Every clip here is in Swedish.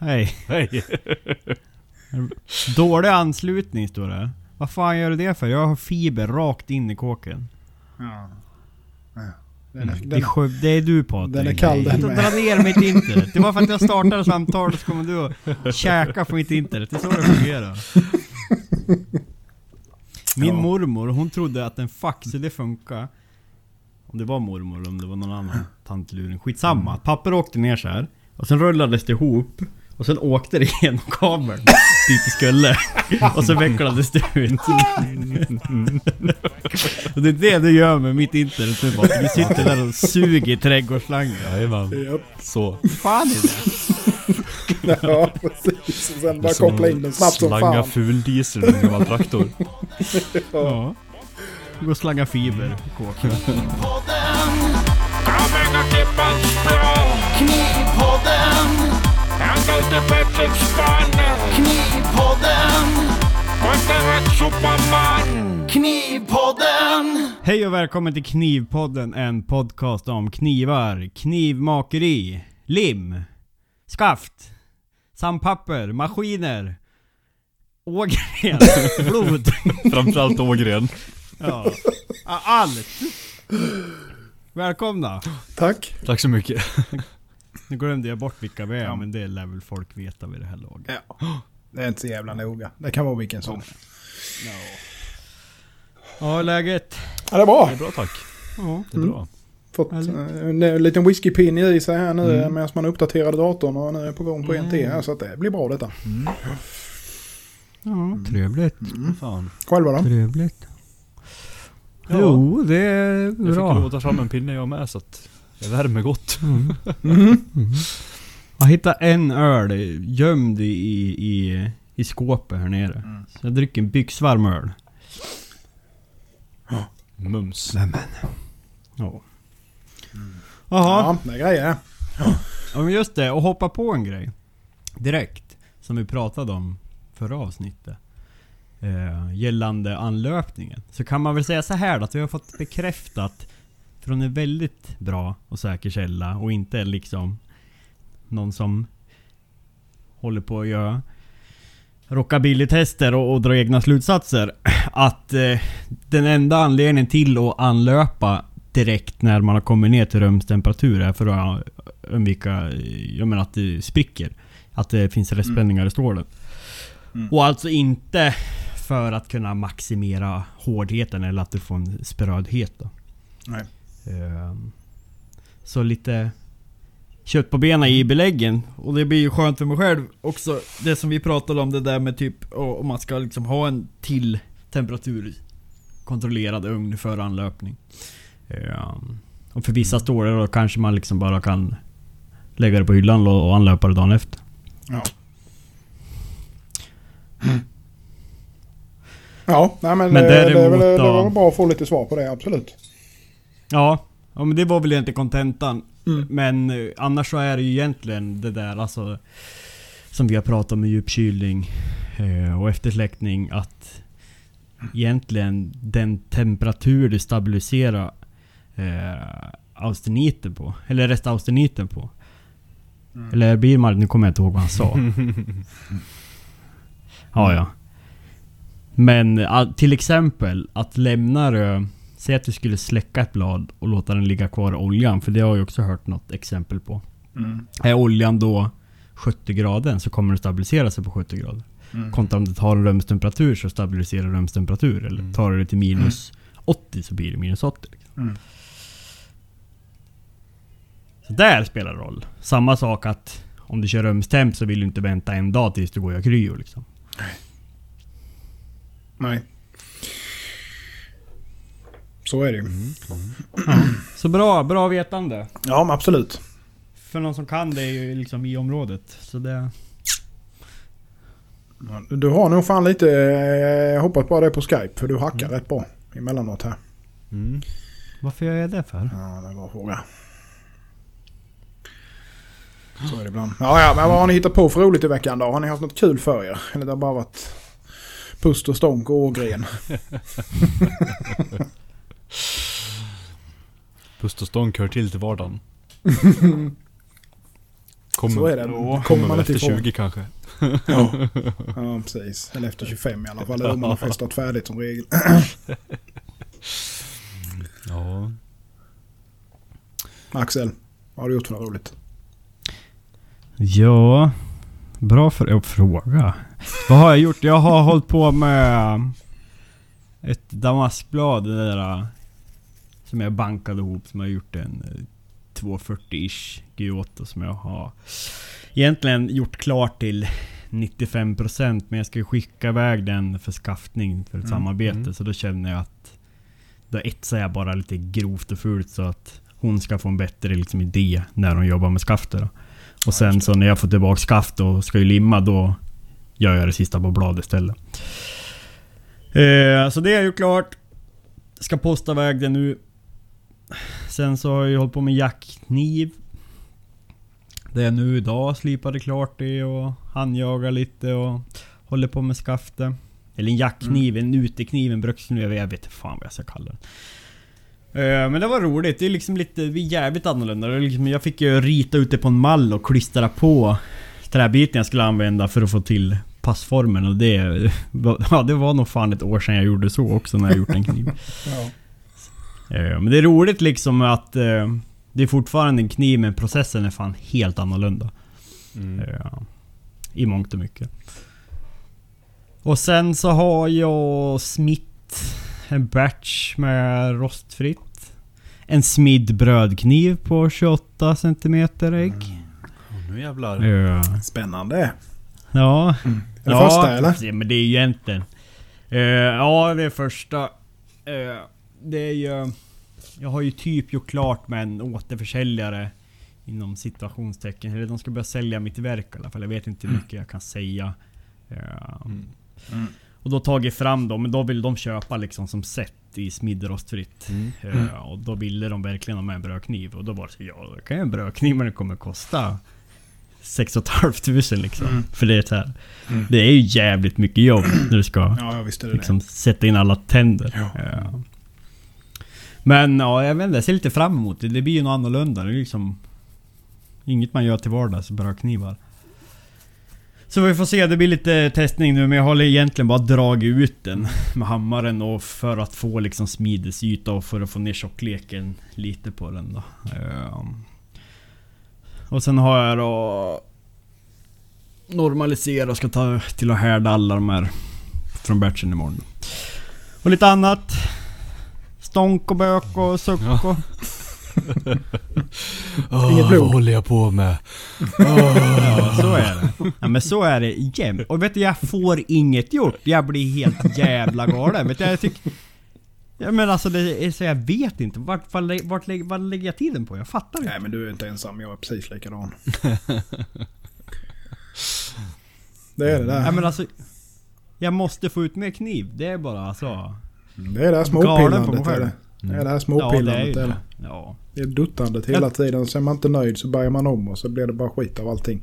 Hej. Hej. Dålig anslutning står det. Vad fan gör du det för? Jag har fiber rakt in i kåken. Ja. Ja. Den är, Det är, den, det är du Patrik. den är kall den Sluta dra med. ner mitt internet. Det var för att jag startade samtalet så kommer du och käka på mitt internet. Det är så det fungerar. Min Ja. mormor, hon trodde att en fax skulle funka. Om det var mormor eller om det var någon annan tantluring. Skitsamma. Papper åkte ner så här Och sen rullades det ihop. Och sen åkte det genom kabeln dit det skulle. Och så vecklades det ut. Och det är det du gör med mitt internet nu Patrik. Du sitter där och suger i trädgårdsslangen. Jajamän. Japp. Så. fan är det? Ja, precis. Och sen bara koppla in den snabbt som Slanga fan. ful diesel i en gammal traktor. Ja. Gå och slanga fiber i kåken. Knivpodden Till bättre spann Knivpodden Och inte rätt sopaman Knivpodden Hej och välkommen till Knivpodden, en podcast om knivar, knivmakeri, lim, skaft, sandpapper, maskiner, ågren, blod. Framförallt Ågren. Ja. Allt! Välkomna! Tack. Tack så mycket. Nu glömde jag bort vilka vi är, Ja. men det lär väl folk veta vid det här laget. Ja. Det är inte så jävla noga. Det kan vara vilken som. Ja, läget? Ja, det är bra. Det är bra tack. Ja. Det är bra. Fått eh, en, en liten whiskypinne i sig här nu Mm. medan man uppdaterar datorn och nu är på gång på en till här så att det blir bra detta. Ja, trevligt. Fan. Själva då? Trevligt. Ja. Jo, det är Jag fick lov bra. att ta fram en pinne jag med så att jag värmer gott. Mm. Mhm. Jag hittade en öl gömd i, i, i skåpet här nere. Mm. Så jag dricker en byxvarm öl. Mums. Ja. Ja, Jaha. det är grejer. Ja men just det, och hoppa på en grej. Direkt. Som vi pratade om förra avsnittet. Eh, gällande anlöpningen. Så kan man väl säga så här då, att vi har fått bekräftat från en väldigt bra och säker källa och inte liksom någon som håller på att göra rockabilly-tester och, och dra egna slutsatser. Att eh, den enda anledningen till att anlöpa direkt när man har kommit ner till rumstemperatur är för att undvika, eh, jag menar att det spricker. Att det finns restspänningar i stålet. Mm. Och alltså inte för att kunna maximera hårdheten eller att du får en sprödhet då. Nej. Ehm, Så lite kött på benen i beläggen. Och det blir ju skönt för mig själv också. Det som vi pratade om det där med typ om man ska liksom ha en till temperaturkontrollerad ugn för anlöpning. Ehm, Och för vissa stålar då kanske man liksom bara kan lägga det på hyllan och anlöpa det dagen efter. Ja. Ja, nej men, Men eh, det, det var bra att få lite svar på det, absolut. Ja, ja men det var väl egentligen kontentan. Mm. Men eh, annars så är det ju egentligen det där alltså Som vi har pratat om med djupkylning eh, och eftersläckning att Egentligen den temperatur du stabiliserar eh, austeniten på, eller restausteniten på. Mm. Eller Birmar, nu kommer jag inte ihåg vad han sa. ja, ja. Men ah, till exempel att lämna det Säg att du skulle släcka ett blad och låta den ligga kvar i oljan, för det har jag också hört något exempel på. Mm. Är oljan då 70 grader så kommer den stabilisera sig på 70 grader. Mm. Kontra om du tar en rumstemperatur så stabiliserar rumstemperatur. Eller Mm. tar du det till minus 80 så blir det minus 80. Liksom. Mm. Så där spelar det roll. Samma sak att om du kör rumstemp så vill du inte vänta en dag tills du går och gör kryo liksom. Nej. Så är det ju. Så bra, bra vetande. Ja, men absolut. För någon som kan det är ju liksom i området. Så det... Du har nog fan lite... eh, Jag hoppas bara det på Skype, för du hackar rätt bra emellanåt här. Mm. Varför gör jag det för? Ja, det är en bra fråga. Så är det ibland. Ja, ja, men vad har ni hittat på för roligt i veckan då? Har ni haft något kul för er? Eller det har bara varit pust och stånk och ågren? Pust och stånk hör till till vardagen. Kommer, Så är det. Kommer Kommer man efter ifrån. 20 kanske. Ja. ja, precis. Eller efter 25 i alla fall. Då man har festat färdigt som regel. Ja. Axel, vad har du gjort för något roligt? Ja, bra för att fråga. Vad har jag gjort? Jag har hållit på med ett damaskblad, det där som jag bankade ihop, som jag har gjort en äh, 240-ish Giotto som jag har egentligen gjort klart till 95% men jag ska ju skicka iväg den för skaftning för ett Mm, samarbete mm. så då känner jag att då etsar jag bara lite grovt och fult så att hon ska få en bättre liksom, idé när hon jobbar med skaftet. Då. Och sen så när jag får tillbaka skaft och ska ju limma då gör jag det sista på bladet istället. Eh, så det är ju klart. Ska posta iväg det nu. Sen så har jag ju hållit på med jackkniv. Det är nu idag, slipade klart det och handjagar lite och håller på med skaftet. Eller en jackkniv, en utekniv, en brukskniv. Jag vet- inte fan vad jag ska kalla den. Eh, Men det var roligt. Det är liksom lite, det är jävligt annorlunda. Liksom, jag fick ju rita ut det på en mall och klistra på träbiten jag skulle använda för att få till passformen och det... Ja, det var nog fan ett år sedan jag gjorde så också när jag gjort en kniv. Ja. Eh, Men det är roligt liksom att eh, det är fortfarande en kniv men processen är fan helt annorlunda. Mm. Eh, I mångt och mycket. Och sen så har jag smitt en batch med rostfritt. En smidd brödkniv på 28 cm ägg. Och nu jävlar. Eh, Spännande. ja. Är det första eller? Ja, men det är ju egentligen... Eh, ja, det är första. Eh, det är ju... Jag har ju typ gjort klart med en återförsäljare inom situationstecken. Eller de ska börja sälja mitt verk i alla fall. Jag vet inte hur mycket jag kan säga. Eh, Mm. och då tagit fram dem, men då vill de köpa liksom som set i smidrostfritt. Mm. Eh, och då ville de verkligen ha med en brödkniv. Och då var det så, ja det kan ju en brödkniv men det kommer kosta 6 500 liksom. Mm. För det är så här, Mm. Det är ju jävligt mycket jobb när du ska Ja, jag liksom sätta in alla tänder. Ja. Ja. Men ja, jag vet inte, jag ser lite fram emot det. Det blir ju något annorlunda. Det är liksom... Inget man gör till vardags, brödknivar. Så vi får se, det blir lite testning nu men jag har egentligen bara dragit ut den med hammaren och för att få liksom smidesyta och för att få ner tjockleken lite på den då. Ehm. Och sen har jag då normalisera och ska ta till att härda alla de här från batchen imorgon. Och lite annat. Stånk och bök och suck och... Åh, Inget blod. Vad håller jag på med? Ja, så är det. Ja, men så är det jämt. Och vet du, jag får inget gjort. Jag blir helt jävla galen. Vet du, jag tycker... Ja, men alltså det är så jag vet inte. Vart, vart, vart, lägger- vad lägger jag tiden på? Jag fattar inte. Nej men du är inte ensam, jag är precis likadan. det är det där. Ja, men alltså... Jag måste få ut mer kniv. Det är bara så. Det är det här småpillandet. Det är det. det är det här Ja, det är småpillandet. ju det är det. Ja. Det är duttandet hela tiden. Så är man inte nöjd så börjar man om och så blir det bara skit av allting.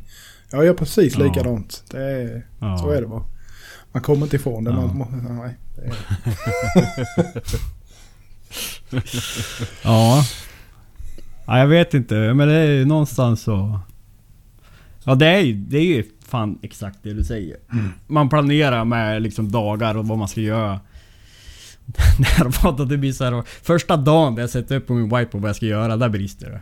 Jag gör precis Ja. likadant. Det är, ja. Så är det bara. Man kommer inte ifrån det. Ja. Man, nej, det Ja. ja. Jag vet inte, men det är ju någonstans så... Ja det är ju, det är ju fan exakt det du säger. Man planerar med liksom dagar och vad man ska göra. När vad det blir så här, och Första dagen där jag sätter upp på min whiteboard vad jag ska göra, där brister det.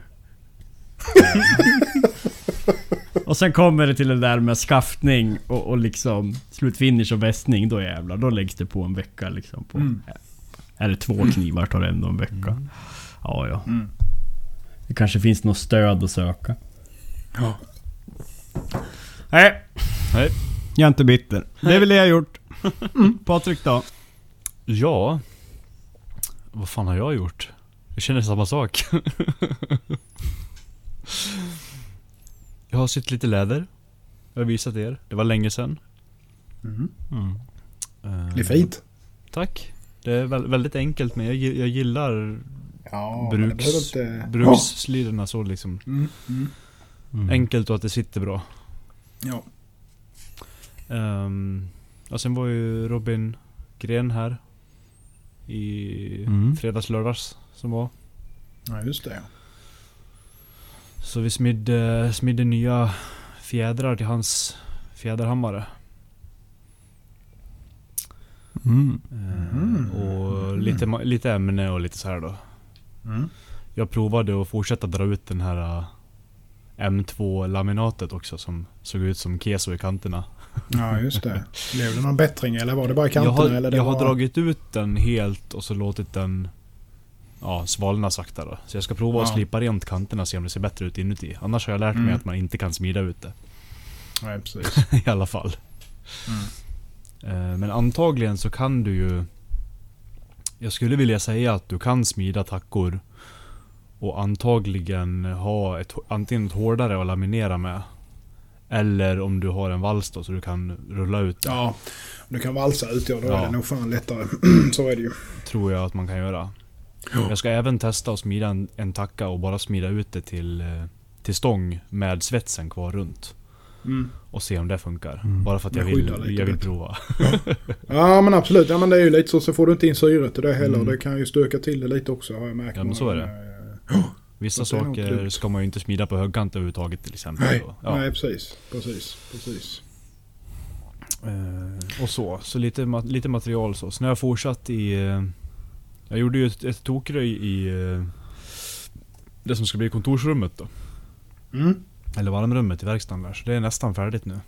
och sen kommer det till det där med skaftning och, och liksom slutfinish och västning. Då jävlar, då läggs det på en vecka liksom. På, Mm. Är det två knivar tar det ändå en vecka. Ja, ja. Mm. Det kanske finns något stöd att söka. Ja. Nej. Nej. Jag är inte bitter. Det är väl det jag gjort. Patrik då? Ja. Vad fan har jag gjort? Jag känner samma sak. jag har sytt lite läder. Jag har visat er. Det var länge sedan. Mm. Mm. Eh, Det är fint. Tack. Det är vä- väldigt enkelt men jag, gi- jag gillar Ja, bruks, inte... bruksslirorna så liksom. Mm, mm. Mm. Enkelt och att det sitter bra. Ja. Um, och sen var ju Robin Gren här. I Mm. fredags, lördags som var. ja, just det. Så vi smidde, smidde nya fjädrar till hans fjäderhammare. Mm. Eh, Mm. Och lite, lite ämne och lite så här då. Mm. Jag provade att fortsätta dra ut den här M2-laminatet också som såg ut som keso i kanterna. Ja, just det. Blev det någon bättring eller var det bara i Jag kanterna? har, eller det jag var... har dragit ut den helt och så låtit den ja, svalna sakta då. Så jag ska prova att Ja. slipa rent kanterna och se om det ser bättre ut inuti. Annars har jag lärt mig Mm. att man inte kan smida ut det. Nej, precis. I alla fall. Eh, Men antagligen så kan du ju... Jag skulle vilja säga att du kan smida tackor. Och antagligen ha ett, antingen ett hårdare att laminera med. Eller om du har en vals då så du kan rulla ut det. Ja, om du kan valsa ut ja, då Ja. är det nog fan lättare. Så är det ju. Tror jag att man kan göra. Ja. Jag ska även testa att smida en, en tacka och bara smida ut det till, eh, till stång med svetsen kvar runt. Mm. Och se om det funkar. Mm. Bara för att jag vill, jag vill prova. Ja men absolut, ja, men det är ju lite så. Så får du inte in syret i det heller. Mm. Det kan ju stöka till det lite också har jag märkt. Ja, men så är det. Vissa saker ska man ju inte smida på högkant överhuvudtaget till exempel. Nej, ja. nej precis. Precis. Precis. Eh, och så. Så lite, lite material så. Sen har jag fortsatt i... Eh, jag gjorde ju ett, ett tokröj i eh, det som ska bli kontorsrummet då. Mm. Eller varmrummet i verkstaden där. Så det är nästan färdigt nu.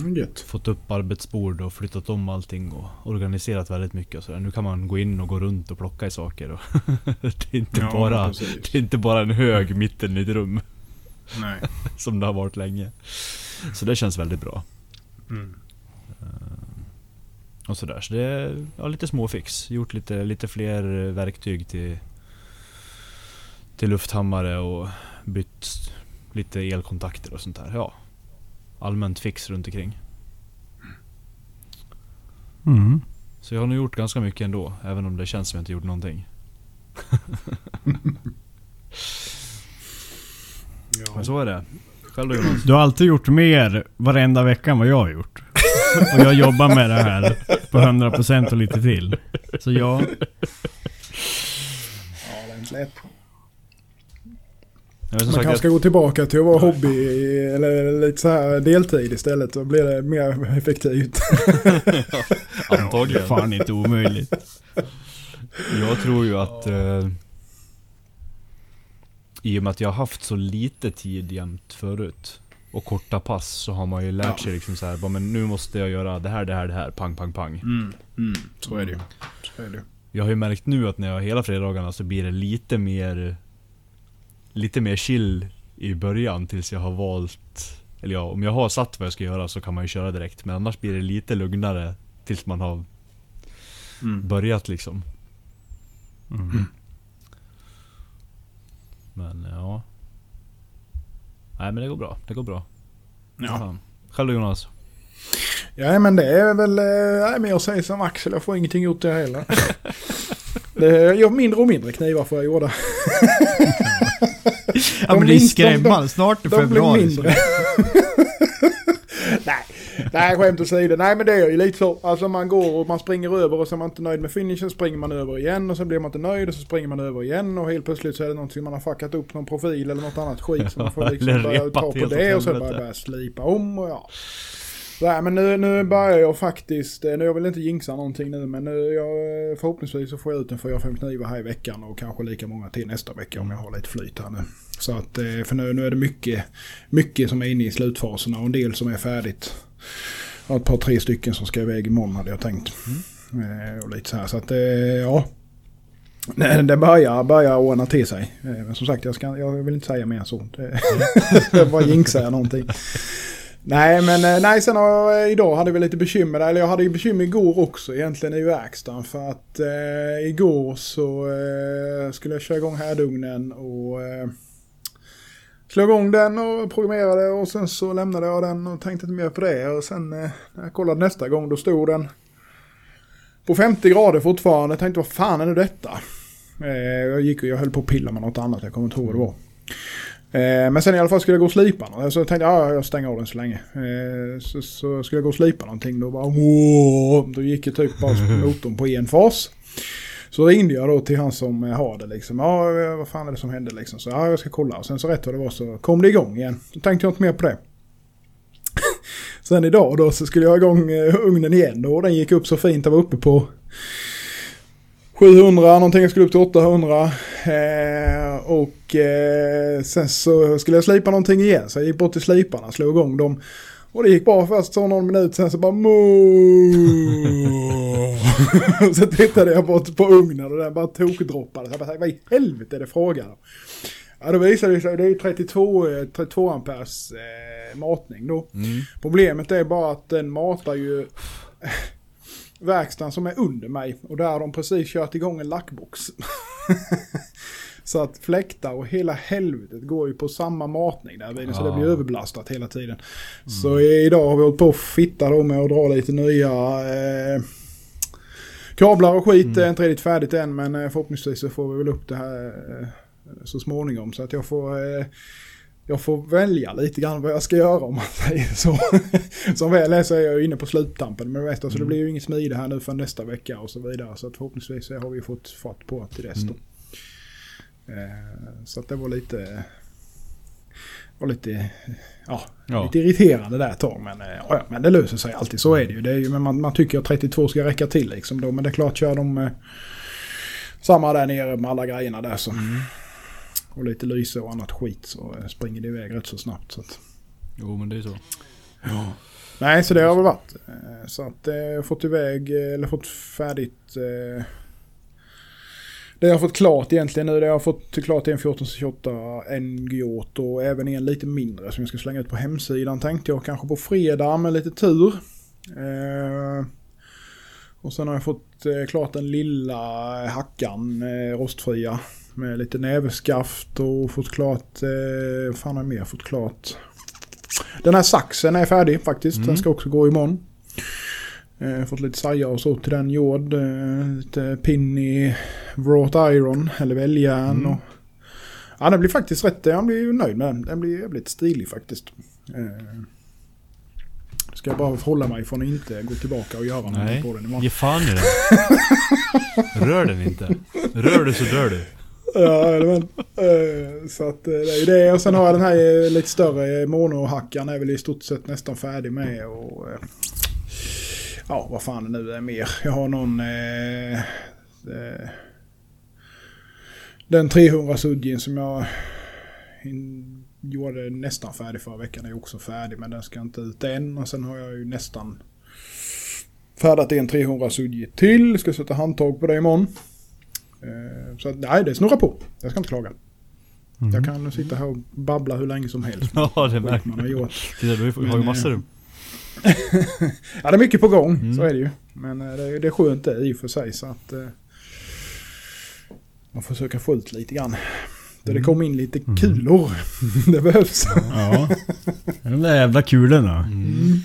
Mm. Fått upp arbetsbord och flyttat om allting och organiserat väldigt mycket och. Nu kan man gå in och gå runt och plocka i saker. Och det, är inte Ja, bara, precis. det är inte bara en hög mitten i ett rum. Nej. Som det har varit länge. Så det känns väldigt bra. Mm. Och sådär. Så det är ja, lite småfix. Gjort lite, lite fler verktyg till, till lufthammare och bytt lite elkontakter och sånt där. Ja. Allmänt fix runt omkring. Mm. Så jag har nog gjort ganska mycket ändå. Även om det känns som jag inte gjort någonting. Ja. Men så är det. Själv då Jonas? Du har alltid gjort mer varenda vecka än vad jag har gjort. Och jag jobbar med det här på 100% och lite till. Så ja, ja, det är inte lätt. Man sagt, kanske ska gå tillbaka till att vara hobby eller lite så här deltid istället. Då blir det mer effektivt. jag, antagligen. fan inte omöjligt. Jag tror ju att eh, i och med att jag har haft så lite tid jämt förut och korta pass så har man ju lärt Ja. sig liksom så här, men nu måste jag göra det här, det här, det här, pang, pang, pang. Mm. Mm. Så är det ju. Så är det ju. Jag har ju märkt nu att när jag har hela fredagarna så blir det lite mer Lite mer chill i början tills jag har valt Eller ja, om jag har satt vad jag ska göra så kan man ju köra direkt Men annars blir det lite lugnare tills man har Mm. börjat liksom Mm. Men ja Nej men det går bra, det går bra Ja. Fan. Själv då Jonas? ja, men det är väl... eh, Nej, men jag säger som Axel, jag får ingenting gjort det heller. jag har mindre och mindre knivar får jag gjorda. Ja men det är skrämmande. Snart är De blir februari. mindre. nej, nej skämt åsido. Nej men det är ju lite så. Alltså man går och man springer över och så är man inte nöjd med finishen springer man över igen och så blir man inte nöjd och så springer man över igen och helt plötsligt så är det någonting man har fuckat upp någon profil eller något annat skit. Så man får liksom börja ta på det och så bara börja slipa om och ja. Nej men nu, nu börjar jag faktiskt, eh, nu jag vill inte jinxa någonting nu men nu jag, eh, förhoppningsvis så får jag ut en 4-5 knivar här i veckan och kanske lika många till nästa vecka om jag har lite flyt här nu. Så att, eh, för nu, nu är det mycket, mycket som är inne i slutfaserna och en del som är färdigt. Jag har ett par tre stycken som ska iväg imorgon hade jag tänkt. Mm. Och lite så här så att ja. Nej, Det börjar, börjar ordna till sig. Men som sagt jag, ska, jag vill inte säga mer än så. Det, jag bara jinxar jag någonting. Nej men eh, nej sen har, jag- idag hade vi lite bekymmer där. Eller jag hade ju bekymmer igår också egentligen i verkstaden. För att eh, igår så eh, skulle jag köra igång härdugnen och eh, slå igång den och programmerade och sen så lämnade jag den och tänkte inte mer på det. Och sen eh, när jag kollade nästa gång då stod den på 50 grader fortfarande. Jag tänkte vad fan är nu detta? Eh, jag gick och jag höll på att pilla med något annat. Jag kommer inte ihåg vad det var. Eh, men sen i alla fall skulle jag gå och slipa något. Så jag tänkte ja, jag stänger av den så länge. Eh, så, så skulle jag gå och slipa någonting. Då bara Då gick ju typ bara motorn på en fas. Så ringde jag då till han som eh, har det liksom. Ja, vad fan är det som hände liksom? Så ja, jag ska kolla. Och sen så rätt vad det var så kom det igång igen. Så tänkte jag inte mer på det. sen idag då så skulle jag ha igång ugnen igen då. Och den gick upp så fint. Den var uppe på 700 någonting. Jag skulle upp till 800. Eh, och eh, sen så skulle jag slipa någonting igen. Så jag gick bort till sliparna, slog igång dem. Och det gick bra först så någon minut sen så bara så tittade jag bort på ugnen och den bara tokdroppade. Så jag bara, vad i helvete är det frågan om? Ja då visade det sig, det är ju 32, eh, 32 amperes eh, matning då. Mm. Problemet är bara att den matar ju verkstaden som är under mig. Och där har de precis kört igång en lackbox. så att fläktar och hela helvetet går ju på samma matning där vid den, Så det blir Ja. överbelastat hela tiden. Så idag har vi hållit på att fitta då med att dra lite nya eh, kablar och skit. Det är inte riktigt färdigt än men eh, förhoppningsvis så får vi väl upp det här eh, så småningom. Så att jag får... Eh, jag får välja lite grann vad jag ska göra om man säger så. Som väl är så är jag inne på sluttampen med det mesta. Så det blir ju inget smide här nu för nästa vecka och så vidare. Så att förhoppningsvis så har vi fått fart på till dess då. Eh, Så att det var lite... Var lite... Ja, Ja. lite irriterande där ett tag. Men, eh, ja, ja, men det löser sig alltid. Så är det ju. Det är ju men man, man tycker att 32 ska räcka till liksom då. Men det är klart kör de eh, samma där nere med alla grejerna där så. Och lite lyse och annat skit så eh, springer det iväg rätt så snabbt. Så att, Jo men det är så. nej, så det har väl varit. Eh, Så att eh, jag har fått iväg, eh, eller fått färdigt. eh, Det jag har fått klart egentligen nu, det jag har fått klart är en 1428 NGOT och även en lite mindre som jag ska slänga ut på hemsidan tänkte jag kanske på fredag med lite tur. Eh, Och sen har jag fått eh, klart den lilla hackan eh, rostfria med lite näveskaft och fått klart, eh, fan har jag mer fått klart? Den här saxen är färdig faktiskt, den ska också gå imorgon. Eh, fått lite sajar och så till den gjord. Eh, lite pinny wrought iron eller väljärn. Och, ja, den blir faktiskt rätt, jag blir ju nöjd med den. Den blir jävligt stilig faktiskt. Eh, ska jag bara hålla mig från att inte gå tillbaka och göra Nej, på den imorgon. ge fan i den. Rör den inte. Rör du så dör du. Ja, men, eh, så att eh, det är ju det. Och sen har jag den här eh, lite större monohackan är väl i stort sett nästan färdig med. Och, ja, vad fan det nu är mer. Jag har någon... Eh, eh, den 300 Sudgin som jag in, gjorde nästan färdig förra veckan är också färdig. Men den ska inte ut än. Och sen har jag ju nästan färdat en 300 Sudgi till. Ska sätta handtag på det imorgon. Eh, Så att, nej, det snurrar på. Jag ska inte klaga. Jag kan sitta här och babbla hur länge som helst. Ja det märker man har gjort. Titta du har ju massor. Ja, det är mycket på gång. Mm. Så är det ju. Men eh, det det är skönt det i och för sig. Så att eh, man får försöka få ut lite grann. Där det kommer in lite kulor. det behövs. Ja. De där jävla kulorna. Mm.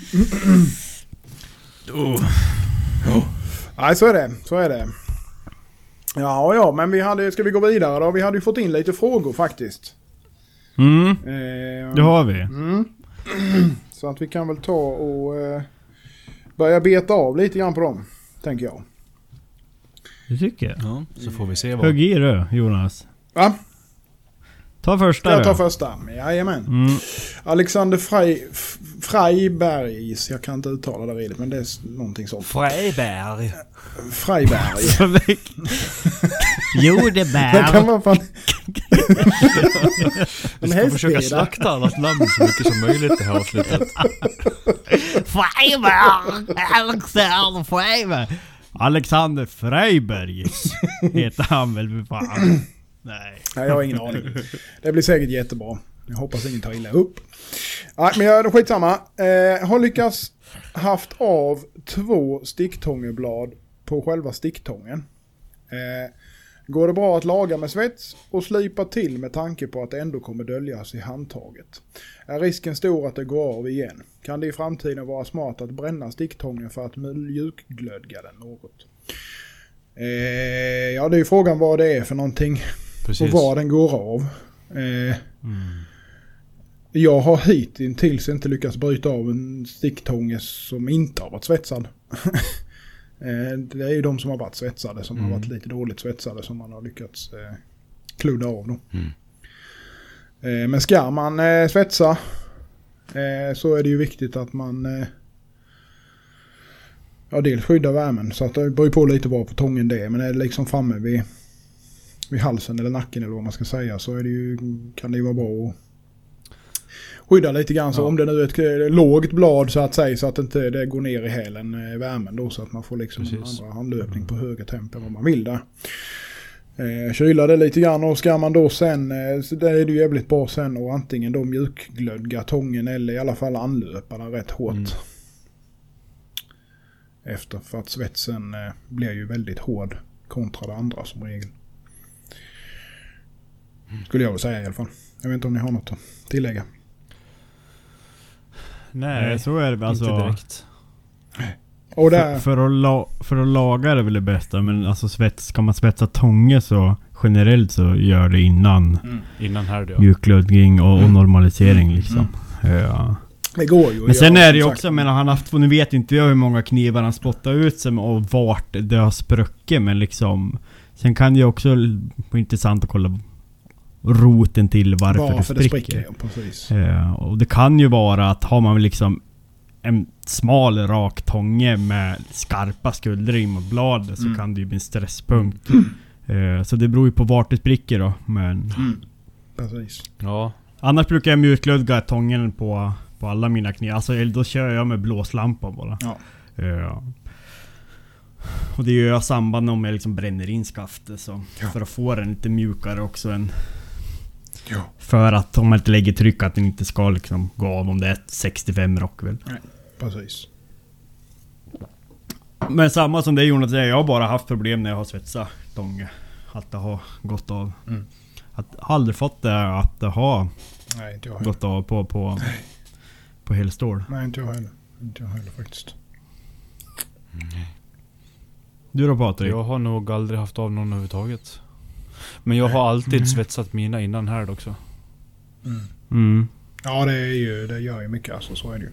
Nej, så är det. Så är det. Ja, ja, men vi hade, ska vi gå vidare då? Vi hade ju fått in lite frågor faktiskt. Mm, Eh, det har vi. Mm. Så att vi kan väl ta och eh, börja beta av lite grann på dem. Tänker jag. Det tycker jag. Ja, så får vi se vad... Hugg i du Jonas. Va? Ta första Ska jag ta då. första? Jajamän. Mm. Alexander Frey, Freibergs. Jag kan inte uttala det riktigt men det är någonting sånt. Freiberg. Freiberg. jo det Det kan bär. vara fan... Vi ska försöka hästbida. slakta allas namn så mycket som möjligt det här avsnittet. Freiberg! Alexander Freiberg! Alexander Freiberg heter han väl för fan. Nej. Nej, jag har ingen aning. Det blir säkert jättebra. Jag hoppas ingen tar illa upp. Nej, men jag, skitsamma. Eh, har lyckats haft av två sticktångeblad på själva sticktången. Eh, går det bra att laga med svets och slipa till med tanke på att det ändå kommer döljas i handtaget? Är risken stor att det går av igen? Kan det i framtiden vara smart att bränna sticktången för att mjukglödga den något? Eh, ja, det är ju frågan vad det är för någonting Precis. och var den går av. Eh, Jag har hittills inte lyckats bryta av en sticktånge som inte har varit svetsad. Eh, det är ju de som har varit svetsade, som Mm. har varit lite dåligt svetsade, som man har lyckats eh, kludda av då. Mm. Eh, men ska man eh, svetsa så är det ju viktigt att man ja, dels skyddar värmen. Så att det beror på lite var på tången det är. Men är det liksom framme vid, vid halsen eller nacken eller vad man ska säga så är det ju, kan det ju vara bra att skydda lite grann. Så Ja. om det nu är ett eh, lågt blad så att säga så att inte det går ner i hälen eh, värmen då så att man får liksom en Precis. andra handlöpning på högre temp än vad man vill där. Eh, kyla det lite grann och ska man då sen, eh, så där är det ju jävligt bra sen och antingen då mjukglödga tången eller i alla fall anlöpa den rätt hårt. Mm. Efter för att svetsen eh, blir ju väldigt hård kontra det andra som regel. Skulle jag väl säga i alla fall. Jag vet inte om ni har något att tillägga. Nej, Nej, så är det väl, alltså. inte direkt. Och För, där, för, att la, för att laga är det väl det bästa, men alltså svets, ska man svetsa tånge så generellt så gör det innan Innan här ja. mjukglödgning och, och Mm. normalisering liksom. Ja. det går ju Men sen är det ju också, menar han har haft, nu vet inte jag hur många knivar han spottar ut sig med och vart det har spruckit men liksom Sen kan det ju också vara intressant att kolla roten till varför, Varför det det spricker. spricker, ja, precis. Eh, och det kan ju vara att har man liksom en smal rak tånge med skarpa skuldrim och blad så Mm. kan det ju bli en stresspunkt. Eh, så det beror ju på vart det spricker då. Men Mm. Precis. Ja. annars brukar jag mjukglödga tången på, på alla mina knivar. Alltså eller då kör jag med blåslampa bara. Ja. Eh, och det gör jag i samband om jag liksom bränner in skaftet så. Ja. För att få den lite mjukare också än Ja. För att om man inte lägger tryck att den inte ska liksom gå av om det är ett 65 Rockwell. Precis. Men samma som det Jonas säger, jag har bara haft problem när jag har svetsat tånge. Att det har gått av. Mm. Att, har aldrig fått det att det har Nej, inte jag heller. gått av på, på, på helstål. Nej, inte jag heller. Inte jag heller faktiskt. Du då Patrik? Jag har nog aldrig haft av någon överhuvudtaget. Men jag har alltid svetsat mina innan här också. Mm. Mm. Ja, det, är ju, det gör ju mycket alltså, så är det ju.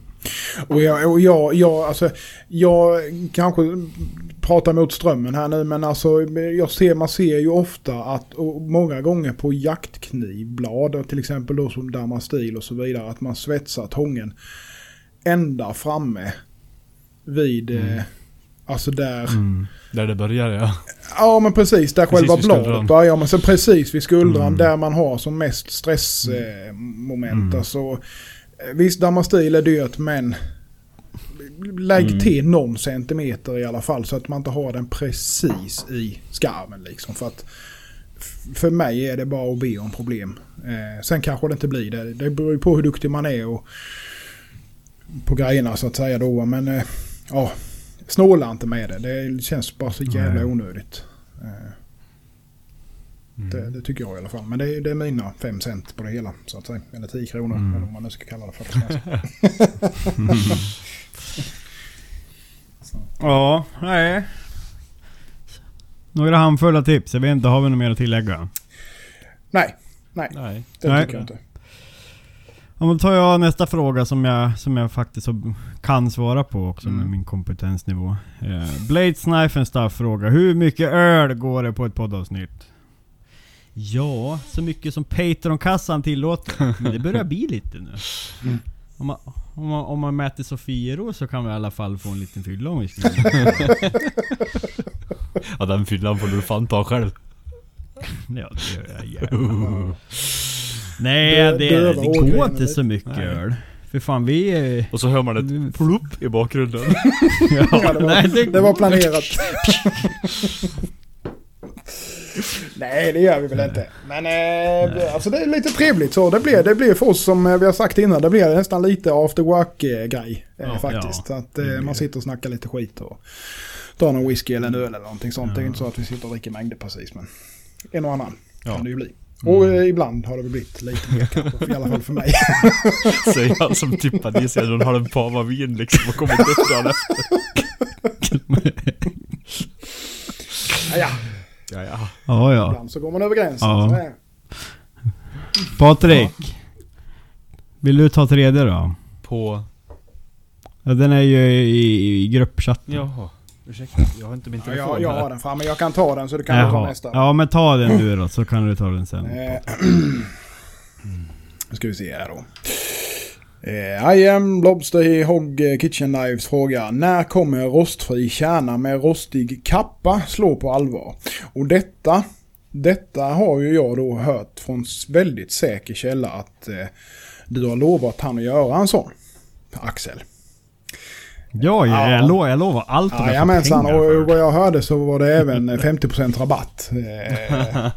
Och jag, och jag, jag, alltså, jag kanske pratar mot strömmen här nu, men alltså, jag ser, man ser ju ofta att, och många gånger på jaktknivblad, till exempel då som Damastil och så vidare, att man svetsar tången ända framme vid, eh, alltså där, Mm. Där det börjar ja. Ja men precis, där Precis själva bladet börjar. Men sen precis vid skuldran Mm. där man har som mest stressmoment. Eh, moment. Mm. Alltså, eh, visst, Damastil är dyrt men lägg Mm. till någon centimeter i alla fall så att man inte har den precis i skarven liksom. För att för mig är det bara att be om problem. Eh, sen kanske det inte blir det. Det beror ju på hur duktig man är och på grejerna så att säga då. Men eh, ja, snåla inte med det. Det känns bara så jävla Nej. onödigt. Eh, Mm. det, det tycker jag i alla fall. Men det är, det är mina fem cent på det hela. Så att säga. Eller 10 kronor. Mm. Eller vad man nu ska kalla det för. svenska. Ja, nej. Några handfulla tips. Jag vet inte, har vi något mer att tillägga? Nej, nej. Nej. Det Nej. tycker jag inte. Ja, då tar jag nästa fråga som jag, som jag faktiskt kan svara på också med Mm. min kompetensnivå. Eh, Blade Knife Stuff fråga. Hur mycket öl går det på ett poddavsnitt? Ja, så mycket som Patreon-kassan tillåter. Men det börjar bli lite nu. Mm. Om, man, om, man, om man mäter Sofiero så kan vi i alla fall få en liten fylla om vi skulle Ja den fyllan får du fan ta själv. Ja, det gör jag gärna. Nej, Dö- det, det går inte så mycket Nej. öl. För fan vi... är- Och så hör man ett plupp i bakgrunden. Ja, Ja, det, var, nej, det... var planerat. Nej, det gör vi väl inte. Men eh, alltså det är lite trevligt så. Det blir, det blir för oss som eh, vi har sagt innan, det blir nästan lite after work-grej. Eh, Ja, faktiskt. ja. att Det eh, man det. sitter och snackar lite skit och tar någon whisky eller en öl eller någonting sånt. Det är Ja. inte så att vi sitter och dricker mängder precis. Men en och annan Ja. kan det ju bli. Och eh, ibland har det väl blivit lite mer kanske. I alla fall för mig. Säger han som tippade i en och en pava vin liksom och kommit upp dagen efter. Ja, ja. Ja, ja. Ja, ja. Ibland så går man över gränsen. Ja. Patrik. Vill du ta tredje då? På... Ja, den är ju i, i gruppchatten. Jaha. Ursäkta, jag har inte min Ja, telefon jag, jag här. har den framme. Jag kan ta den så du kan ta nästa. Ja men ta den du då så kan du ta den sen. Eh, Nu ska vi se här då. Eh, I am Lobster Hog Kitchen Knives frågar När kommer rostfri kärna med rostig kappa slå på allvar? Och detta, detta har ju jag då hört från väldigt säker källa att eh, du har lovat han att göra en sån. Axel. Ja, Ja. jag, lo, jag lovar allt får Jajamensan, och vad jag hörde så var det även 50% rabatt eh,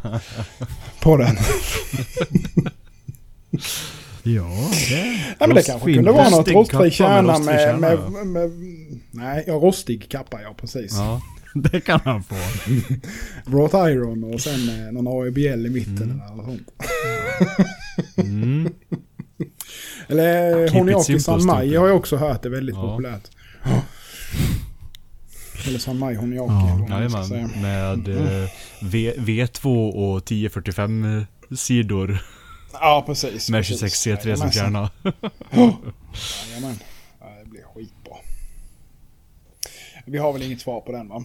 på den. Ja, det... Nej men det kanske kunde vara något rostfri med kärna med, med, ja. med, Nej, ja, rostig kappa ja precis. Ja. Det kan han få. Wrought iron och sen eh, någon ABL i mitten Mm. eller något sånt. Mm. Eller it Honiaki San Mai har jag också hört är väldigt Ja. populärt. Eller San Mai Honiaki. Ja. Jajamän, med eh, v, V2 och 1045 sidor Ja precis. med precis. 26 C3 som Jajamensan. kärna. Jajamän. Ja, det blir skitbra. Vi har väl inget svar på den va?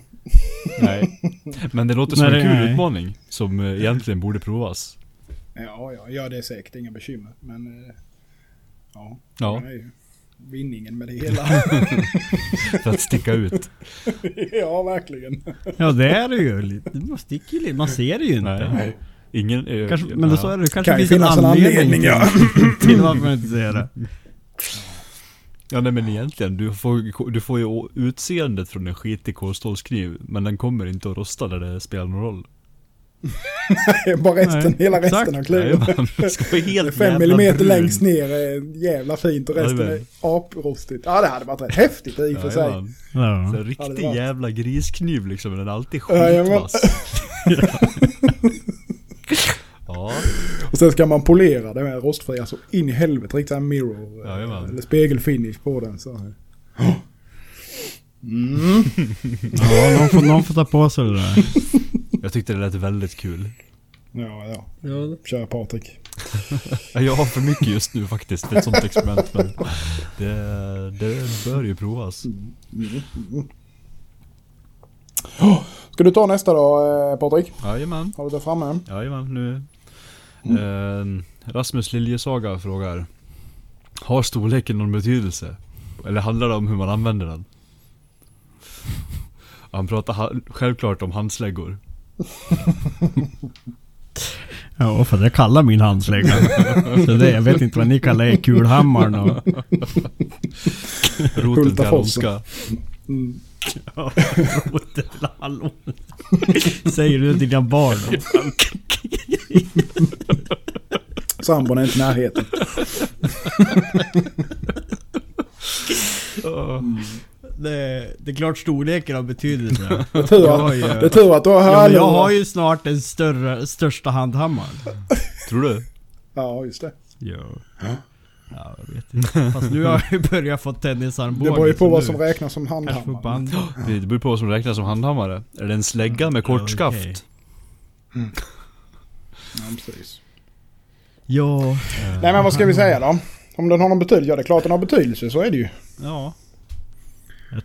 Nej. Men det låter som Nej, en kul nej. utmaning som eh, egentligen borde provas. Ja, ja, ja det är säkert inga bekymmer. Men eh, ja, Ja. Vinningen med det hela. För att sticka ut. ja, verkligen. Ja det är det ju. Man sticker lite. Man ser det ju inte. Nej. Ingen... eh, Kanske, men då så är det kanske Kan finns en anledning, anledning, ja. till, varför man inte ser det. Ja nej men egentligen, du får, du får ju utseendet från en skitig kolstålskniv Men den kommer inte att rosta där det spelar någon roll Bara resten, Nej, hela resten exakt. av det ska vara helt 5 jävla millimeter brun. längst ner är jävla fint och resten är aprostigt. Ja, det hade varit rätt häftigt i och för sig. Så Ja. en Ja, det riktig var- jävla griskniv liksom, men den är alltid skitvass Ja, Och sen ska man polera det med rostfri, alltså in i helvete. Riktigt såhär mirror, eh, Jajamän. eller spegelfinish på den. Så. Mm. ja någon, får, någon får ta på sig det där. jag tyckte det lät väldigt kul Ja, ja. Ja. Kör Patrik. Ja, Jag har för mycket just nu faktiskt för ett sånt experiment men det, det bör ju provas Ska du ta nästa då eh, Patrik? Jajamän, Har du det framme? jajamän nu eh, Rasmus Liljesaga frågar Har storleken någon betydelse? Eller handlar det om hur man använder den? Han pratar självklart om handsläggor Ja, för det kallar min handslägga. Så det, jag vet inte vad ni kallar er, kulhammaren och... Roten till ondska Mm. Ja, roten till hallon. Säger du till dina barn då? Sambon är inte i närheten. Det, det är klart storleken har betydelse. Det är tur Jag har att, ju- det är tur att du har Ja, hörlurar. jag har ju snart den större, största handhammaren. Tror du? Ja, just det. Ja. Ja, jag vet inte. Fast nu har jag ju börjat få Det tennisarmbåge. beror ju på vad som räknas som handhammare. Det beror på vad som räknas som handhammare Är det en slägga med kort skaft? Ja, precis. Ja. Nej men vad ska vi säga då? Om den har någon betydelse? Ja det är klart den har betydelse, så är det ju. Ja.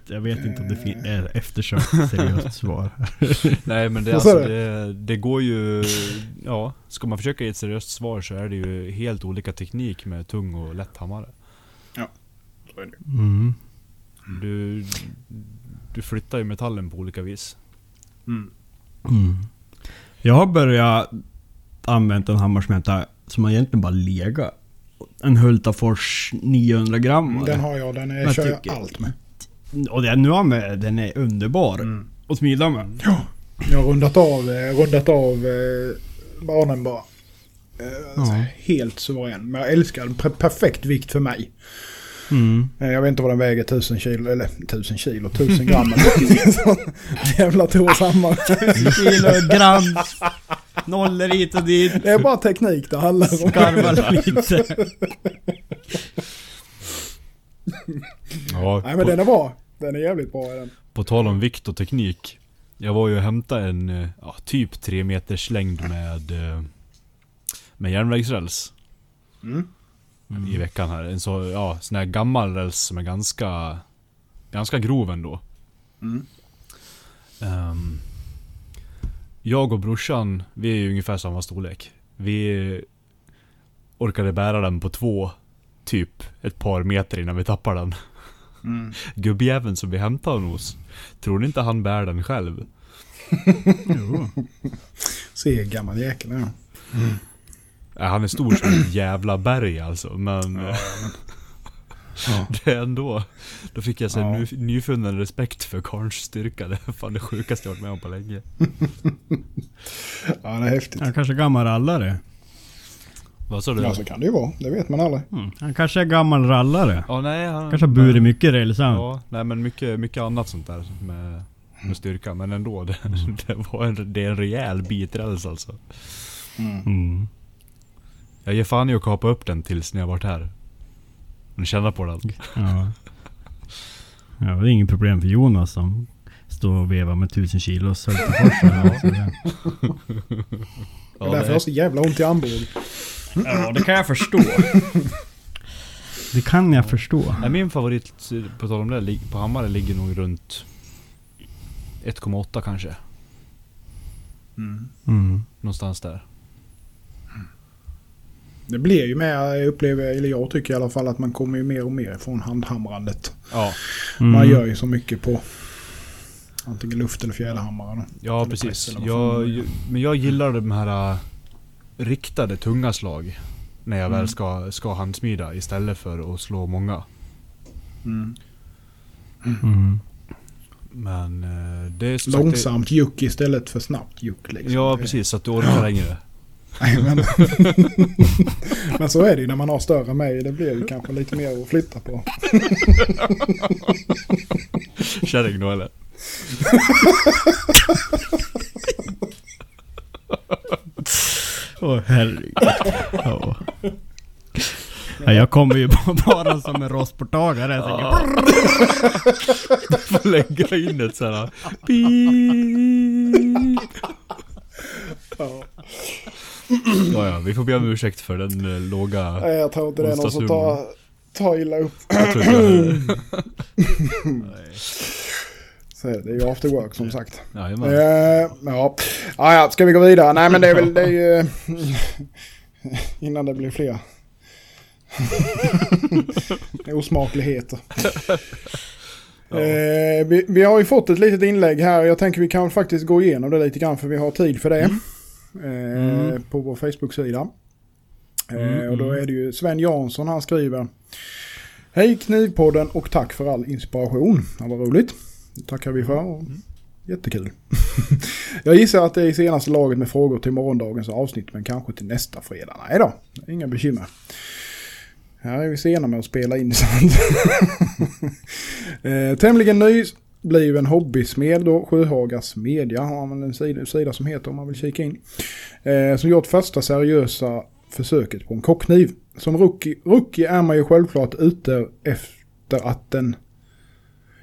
Jag, vet inte om det fin- är eftersökt seriöst svar. Nej men det, är alltså, det, det går ju... Ja, ska man försöka ge ett seriöst svar så är det ju helt olika teknik med tung och lätt hammare. Mm. Du, du flyttar ju metallen på olika vis. Mm. Jag har börjat använda en hammarsmälta som har egentligen bara legat. En Hultafors 900 gram. det. Den har jag, den är, Jag kör jag tycker- allt med. Och den nu har med, den är underbar. att smida med. Jag har rundat av, eh, rundat av eh, banan bara. Alltså, Ja. Helt suverän. Men jag älskar den. Per- perfekt vikt för mig. Mm. Jag vet inte vad den väger, 1000 kilo, eller 1000 kilo, 1000 gram. eller. Jävla Tore Hammar. Kilo, gram, nollor hit och dit. Det är bara teknik det handlar om. Skarvar lite. Ja, Nej men på, den är bra. Den är jävligt bra. Den. på tal om vikt och teknik. Jag var ju och hämtade en eh, ja, typ 3 meters längd med, eh, med järnvägsräls. Mm. i veckan här. En så, ja, sån här gammal räls som är ganska, ganska grov ändå. Mm. Ehm, jag och brorsan, vi är ju ungefär samma storlek. Vi orkade bära den på två, typ ett par meter innan vi tappar den. Mm. Gubbjäveln som vi hämtade honom hos, tror ni inte han bär den själv? Jo. Se gammal jäkel ja. Nej, han är stor som ett jävla berg alltså, men... Ja. Det är ändå. Då fick jag så Ja. ny, nyfunnen respekt för karlns styrka. Det är fan det sjukaste jag varit med om på länge. ja, det är häftigt. Han kanske är gammal rallare. Vad sa du? Ja, så kan det ju vara. Det vet man aldrig. Mm. Han kanske är gammal rallare. Ja, nej, han... Kanske har burit mycket rälsam. Ja, nej men mycket, mycket annat sånt där med, med styrka. Men ändå, det, det, var en, det är en rejäl bit räls alltså. Mm. Jag ger fan i att kapa upp den tills ni har varit här. Och känna på den. Ja. ja, det är inget problem för Jonas som står och vevar med tusen kilos höltekorsare. Så det- det är därför jag har så jävla ont i armbågen. Ja, det kan jag förstå. Det kan jag förstå. Nej, min favorit, på tal om det, på hammare ligger nog runt 1,8 kanske. Mm. Någonstans där. Det blir ju mer, jag upplever, eller jag tycker i alla fall att man kommer ju mer och mer ifrån handhamrandet. Ja, Mm. Man gör ju så mycket på antingen luft eller fjäderhammare. ja Eller precis. eller Jag, men jag gillar de här äh, riktade tunga slag. När jag Mm. väl ska, ska handsmida istället för att slå många. Mm. Mm. Men äh, det är Långsamt juck istället för snabbt juck. Det, Liksom. ja Det- precis, så att du orkar längre. Nej, men, men så är det ju när man har större med. Det blir ju kanske lite mer att flytta på. Kärring då eller? Åh herregud. Ja. Ja, jag kommer ju bara som en rostportagare. Jag tänker, Får lägga in ett. Beep. Ja. Ja, ja, vi får be om ursäkt för den eh, låga... Nej, Jag tror inte det är någon som tar, tar illa upp. Jag tror inte Så det, är ju after work som sagt. Jajamän. Eh, ja. Ah, ja, ska vi gå vidare? Nej men det är väl det är ju... Innan det blir fler. Osmakligheter. Eh, vi, vi har ju fått ett litet inlägg här. Jag tänker vi kan faktiskt gå igenom det lite grann för vi har tid för det. Eh, På vår Facebook-sida. Eh, och då är det ju Sven Jansson han skriver. Hej Knivpodden och tack för all inspiration. Det var roligt. Tackar vi för. Och Jättekul. Jag gissar att det är i senaste laget med frågor till morgondagens avsnitt men kanske till nästa fredag. Nej då, inga bekymmer. Här är vi sena med att spela in sånt. eh, tämligen nybliven hobbysmed då, Sjöhagas Media har man en sida, sida som heter om man vill kika in. Eh, som gjort första seriösa försöket på en kockkniv. Som rookie, rookie är man ju självklart ute efter att den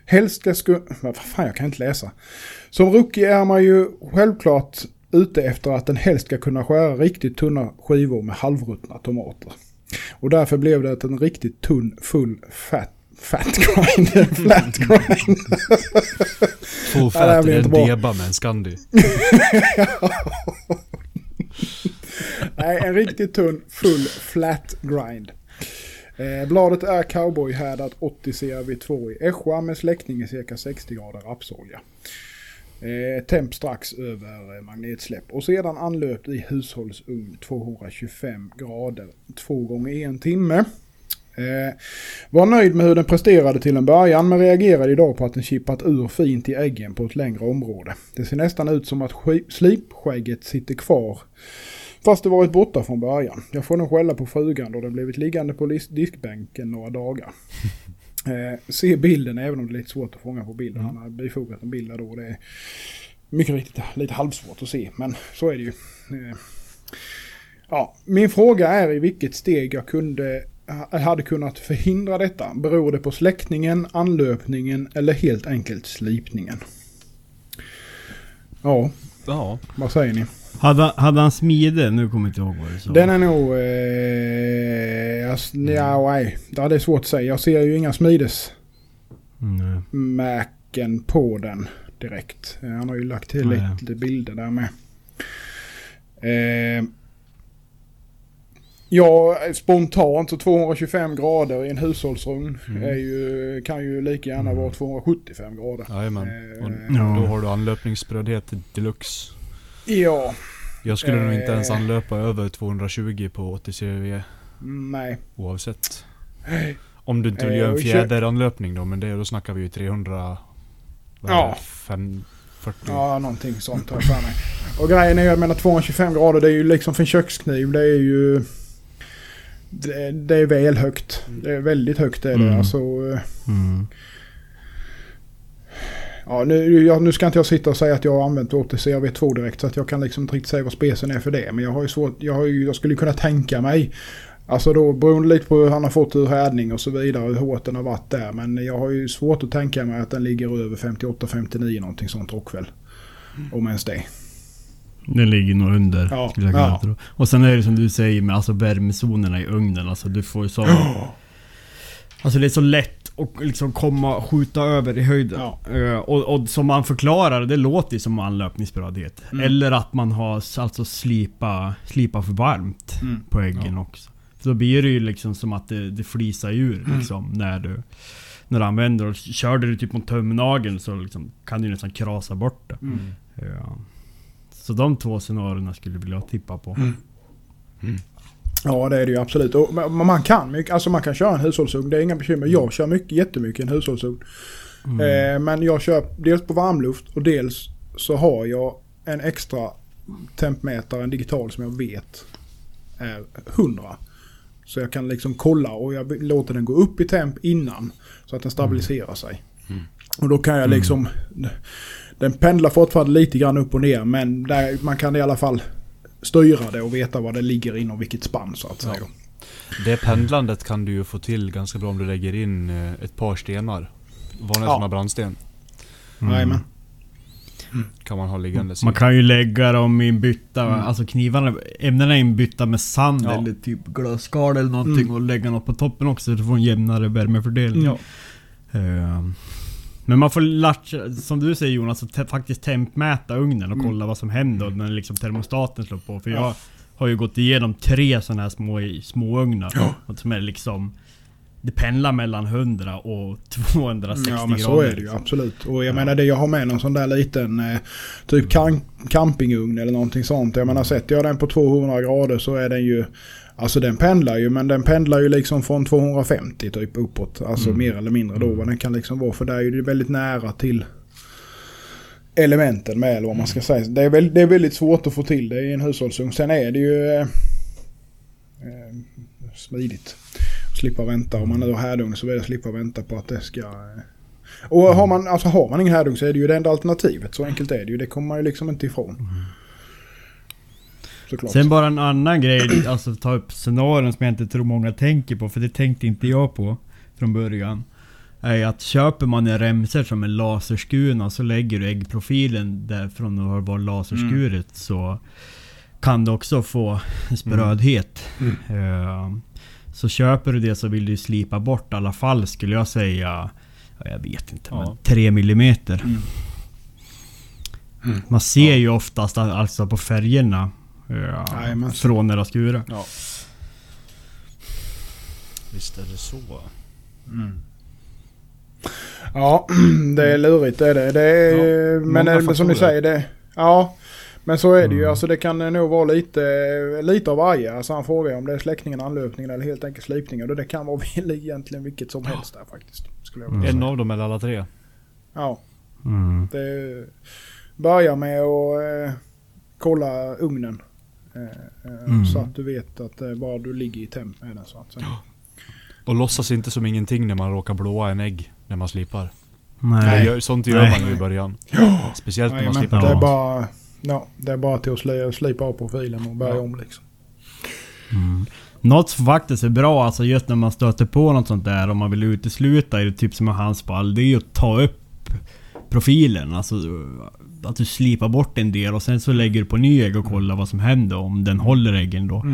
helst ska sku... Vad fan, jag kan inte läsa. Som rookie är man ju självklart ute efter att den helst ska kunna skära riktigt tunna skivor med halvruttna tomater. Och därför blev det en riktigt tunn, full, fat, fat grind. Flat grind. Full Ja, fat blir är en deba med en Scandi. Nej, en riktigt tunn, full, flat grind. Eh, bladet är cowboyhärdat 80 CRV2 i Escha med släckning i cirka 60 grader rapsolja. Eh, temp strax över eh, magnetsläpp och sedan anlöpt i hushållsugn 225 grader två gånger en timme. Eh, var nöjd med hur den presterade till en början men reagerade idag på att den chippat ur fint i äggen på ett längre område. Det ser nästan ut som att slipskägget sitter kvar Fast det varit borta från början. Jag får nog skälla på frugan då den blivit liggande på diskbänken några dagar. Eh, se bilden även om det är lite svårt att fånga på bilden. Han har bifogat en bild där då. Det är mycket riktigt lite halvsvårt att se. Men så är det ju. Eh, ja, min fråga är i vilket steg jag kunde ha- hade kunnat förhindra detta. Beror det på släckningen, anlöpningen eller helt enkelt slipningen? Ja, Ja. vad säger ni? Hade, hade han smide? Nu kommer jag inte ihåg vad du sa. Den är nog... Eh, jag, ja, nej. Ja, det är svårt att säga. Jag ser ju inga smidesmärken Nej. på den. direkt. Han har ju lagt till Ja, lite, bilder där med. Eh, ja, spontant så 225 grader i en hushållsugn Mm. är ju, kan ju lika gärna vara 275 grader. Jajamän. Och Eh, Ja. då har du anlöpningssprödhet deluxe. Ja, Jag skulle nog inte Eh. ens anlöpa över 220 på 80 CW nej. oavsett. Om du inte vill Eh, göra en fjäderanlöpning då, men det, då snackar vi ju 300... vad är Ja. det, fem- 40. Ja, någonting sånt har jag för mig. Och grejen är ju, jag menar 225 grader, det är ju liksom för en kökskniv, det är ju... Det, det är väl högt. Det är väldigt högt är det. Mm. Alltså, eh, Mm. Ja, nu, jag, nu ska inte jag sitta och säga att jag har använt OTCAV2 direkt så att jag kan liksom inte riktigt säga vad specen är för det. Men jag har ju svårt, jag, har ju, jag skulle kunna tänka mig Alltså då beroende lite på hur han har fått ur härdning och så vidare, hur hårt den har varit där. Men jag har ju svårt att tänka mig att den ligger över 58-59 någonting sånt rockväl. Om ens det. Den ligger nog under. Ja, ja. Och sen är det som du säger med alltså värmezonerna i ugnen. Alltså du får ju så... Alltså det är så lätt att liksom komma, skjuta över i höjden. Ja. Eh, och, och som man förklarar, det låter ju som anlöpningsbrödhet. Mm. Eller att man har alltså slipa, slipa för varmt Mm. på äggen också. För då blir det ju liksom som att det, det flisar ur Mm. liksom när du... När du använder och kör du typ mot tumnageln så liksom kan du nästan krasa bort det. Mm. Ja. Så de två scenarierna skulle jag vilja tippa på. Mm. Ja det är det ju absolut. Och, man kan mycket, alltså man kan köra en hushållsugn, det är inga bekymmer. Jag kör mycket, jättemycket en hushållsugn. Mm. Eh, men jag kör dels på varmluft och dels så har jag en extra tempmätare, en digital som jag vet är 100. Så jag kan liksom kolla och jag låter den gå upp i temp innan. Så att den stabiliserar sig. Mm. Och då kan jag liksom... Den pendlar fortfarande lite grann upp och ner men där, man kan i alla fall styra det och veta vad det ligger inom vilket spann så att Ja. säga. Det pendlandet kan du ju få till ganska bra om du lägger in eh, ett par stenar. Vanliga Ja. sådana brandsten. Mm. Jajamän. Kan man ha liggandes Man kan ju lägga dem i en bytta, Mm. alltså knivarna, ämnena i en bytta med sand Ja. eller typ glödskal eller någonting Mm. och lägga något på toppen också så du får en jämnare värmefördelning. Ja. Eh, Men man får latcha, som du säger Jonas, att te- faktiskt tempmäta ugnen och Mm. kolla vad som händer när liksom termostaten slår på. För Ja. jag har ju gått igenom tre sådana här små, små ugnar. Ja. Och som är liksom... Det pendlar mellan 100 och 260 Ja men så grader. är det ju absolut. Och jag menar det jag har med någon sån där liten eh, typ campingugn eller någonting sånt. Jag menar sätter jag den på 200 grader så är den ju Alltså den pendlar ju men den pendlar ju liksom från 250 typ uppåt. Alltså Mm. mer eller mindre då vad den kan liksom vara. För där är ju det väldigt nära till elementen med eller vad man ska säga. Det är, väl, det är väldigt svårt att få till det i en hushållsugn. Sen är det ju eh, eh, smidigt. Slippa vänta. Om man nu har härdugn så vill jag slippa vänta på att det ska... Eh. Och har man, alltså har man ingen härdugn så är det ju det enda alternativet. Så enkelt är det ju. Det kommer man ju liksom inte ifrån. Såklart. Sen bara en annan grej, alltså ta upp scenarion som jag inte tror många tänker på, för det tänkte inte jag på från början. Är att köper man en remser som är laserskurna så lägger du äggprofilen därifrån det har varit laserskuret så kan du också få sprödhet. Mm. Eh, Så köper du det så vill du slipa bort i alla fall skulle jag säga, ja, jag vet inte, Ja. men 3 millimeter. Mm. Mm. Man ser ju oftast alltså på färgerna ja, från skurit. Ja. Visst är det så. Mm. Ja, det är lurigt det är det. det är, Ja, men som ni säger, det, ja. Men så är det ju. Mm. Alltså det kan nog vara lite, lite av varje. Alltså han frågar om det är släckningen, anlöpningen eller helt enkelt slipningen. Och det kan vara egentligen vilket som helst där faktiskt. Skulle jag vilja En av dem eller alla tre. Ja, Mm. det börjar med att eh, kolla ugnen. Eh, eh, Mm. Så att du vet att var du ligger i temp med den så att säga. Och låtsas inte som ingenting när man råkar blåa en ägg när man slipar. Nej. Det gör, sånt gör Nej. man ju i början. Ja, Speciellt när man Jajamän, slipar det är Ja. bara... Ja, det är bara till att sli, slipa av profilen och börja Ja. om liksom. Mm. Något som faktiskt är bra, alltså just när man stöter på något sånt där om man vill utesluta det, typ som med hans det är ju att ta upp profilen. Alltså att du slipar bort en del och sen så lägger du på ny ägg och kollar vad som händer om den håller äggen då.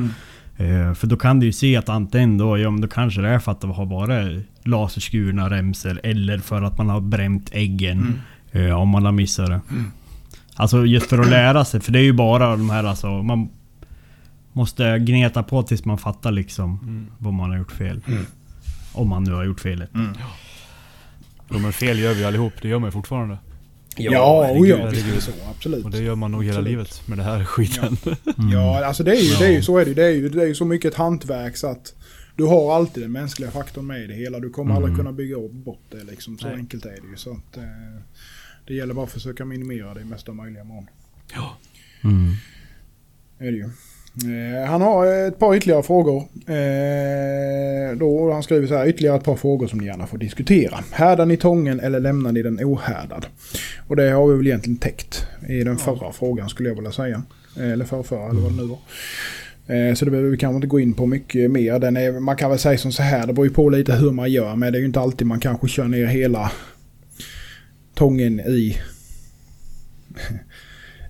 Eh, för då kan du ju se att antingen då, ja men då kanske det är för att det har varit laserskurna remsor eller för att man har bränt äggen. Eh, om man har missat det. Alltså just för att lära sig, för det är ju bara de här alltså, man måste gneta på tills man fattar liksom Mm. vad man har gjort fel. Om man nu har gjort felet. Ja, men fel gör vi allihop, det gör man ju fortfarande. Ja, och ja, herregud. visst är det så. Absolut. Och det gör man nog hela Absolut. livet med det här skiten. Ja, alltså det är ju, det är ju så är det. Det är ju, det är ju så mycket ett hantverk så att du har alltid den mänskliga faktorn med i det hela. Du kommer aldrig kunna bygga bort det liksom. Så Nej. enkelt är det ju. Så att, eh, det gäller bara att försöka minimera det i mesta möjliga mån. Ja. Mm. Är det ju. Eh, han har ett par ytterligare frågor. Eh, då han skriver så här, ytterligare ett par frågor som ni gärna får diskutera. Härdar ni tången eller lämnar ni den ohärdad? Och det har vi väl egentligen täckt i den förra frågan skulle jag vilja säga. Eh, Eller förra, eller vad det nu var. Så det behöver vi kanske inte gå in på mycket mer. Den är, man kan väl säga som så här, det beror ju på lite hur man gör. Men det är ju inte alltid man kanske kör ner hela tången i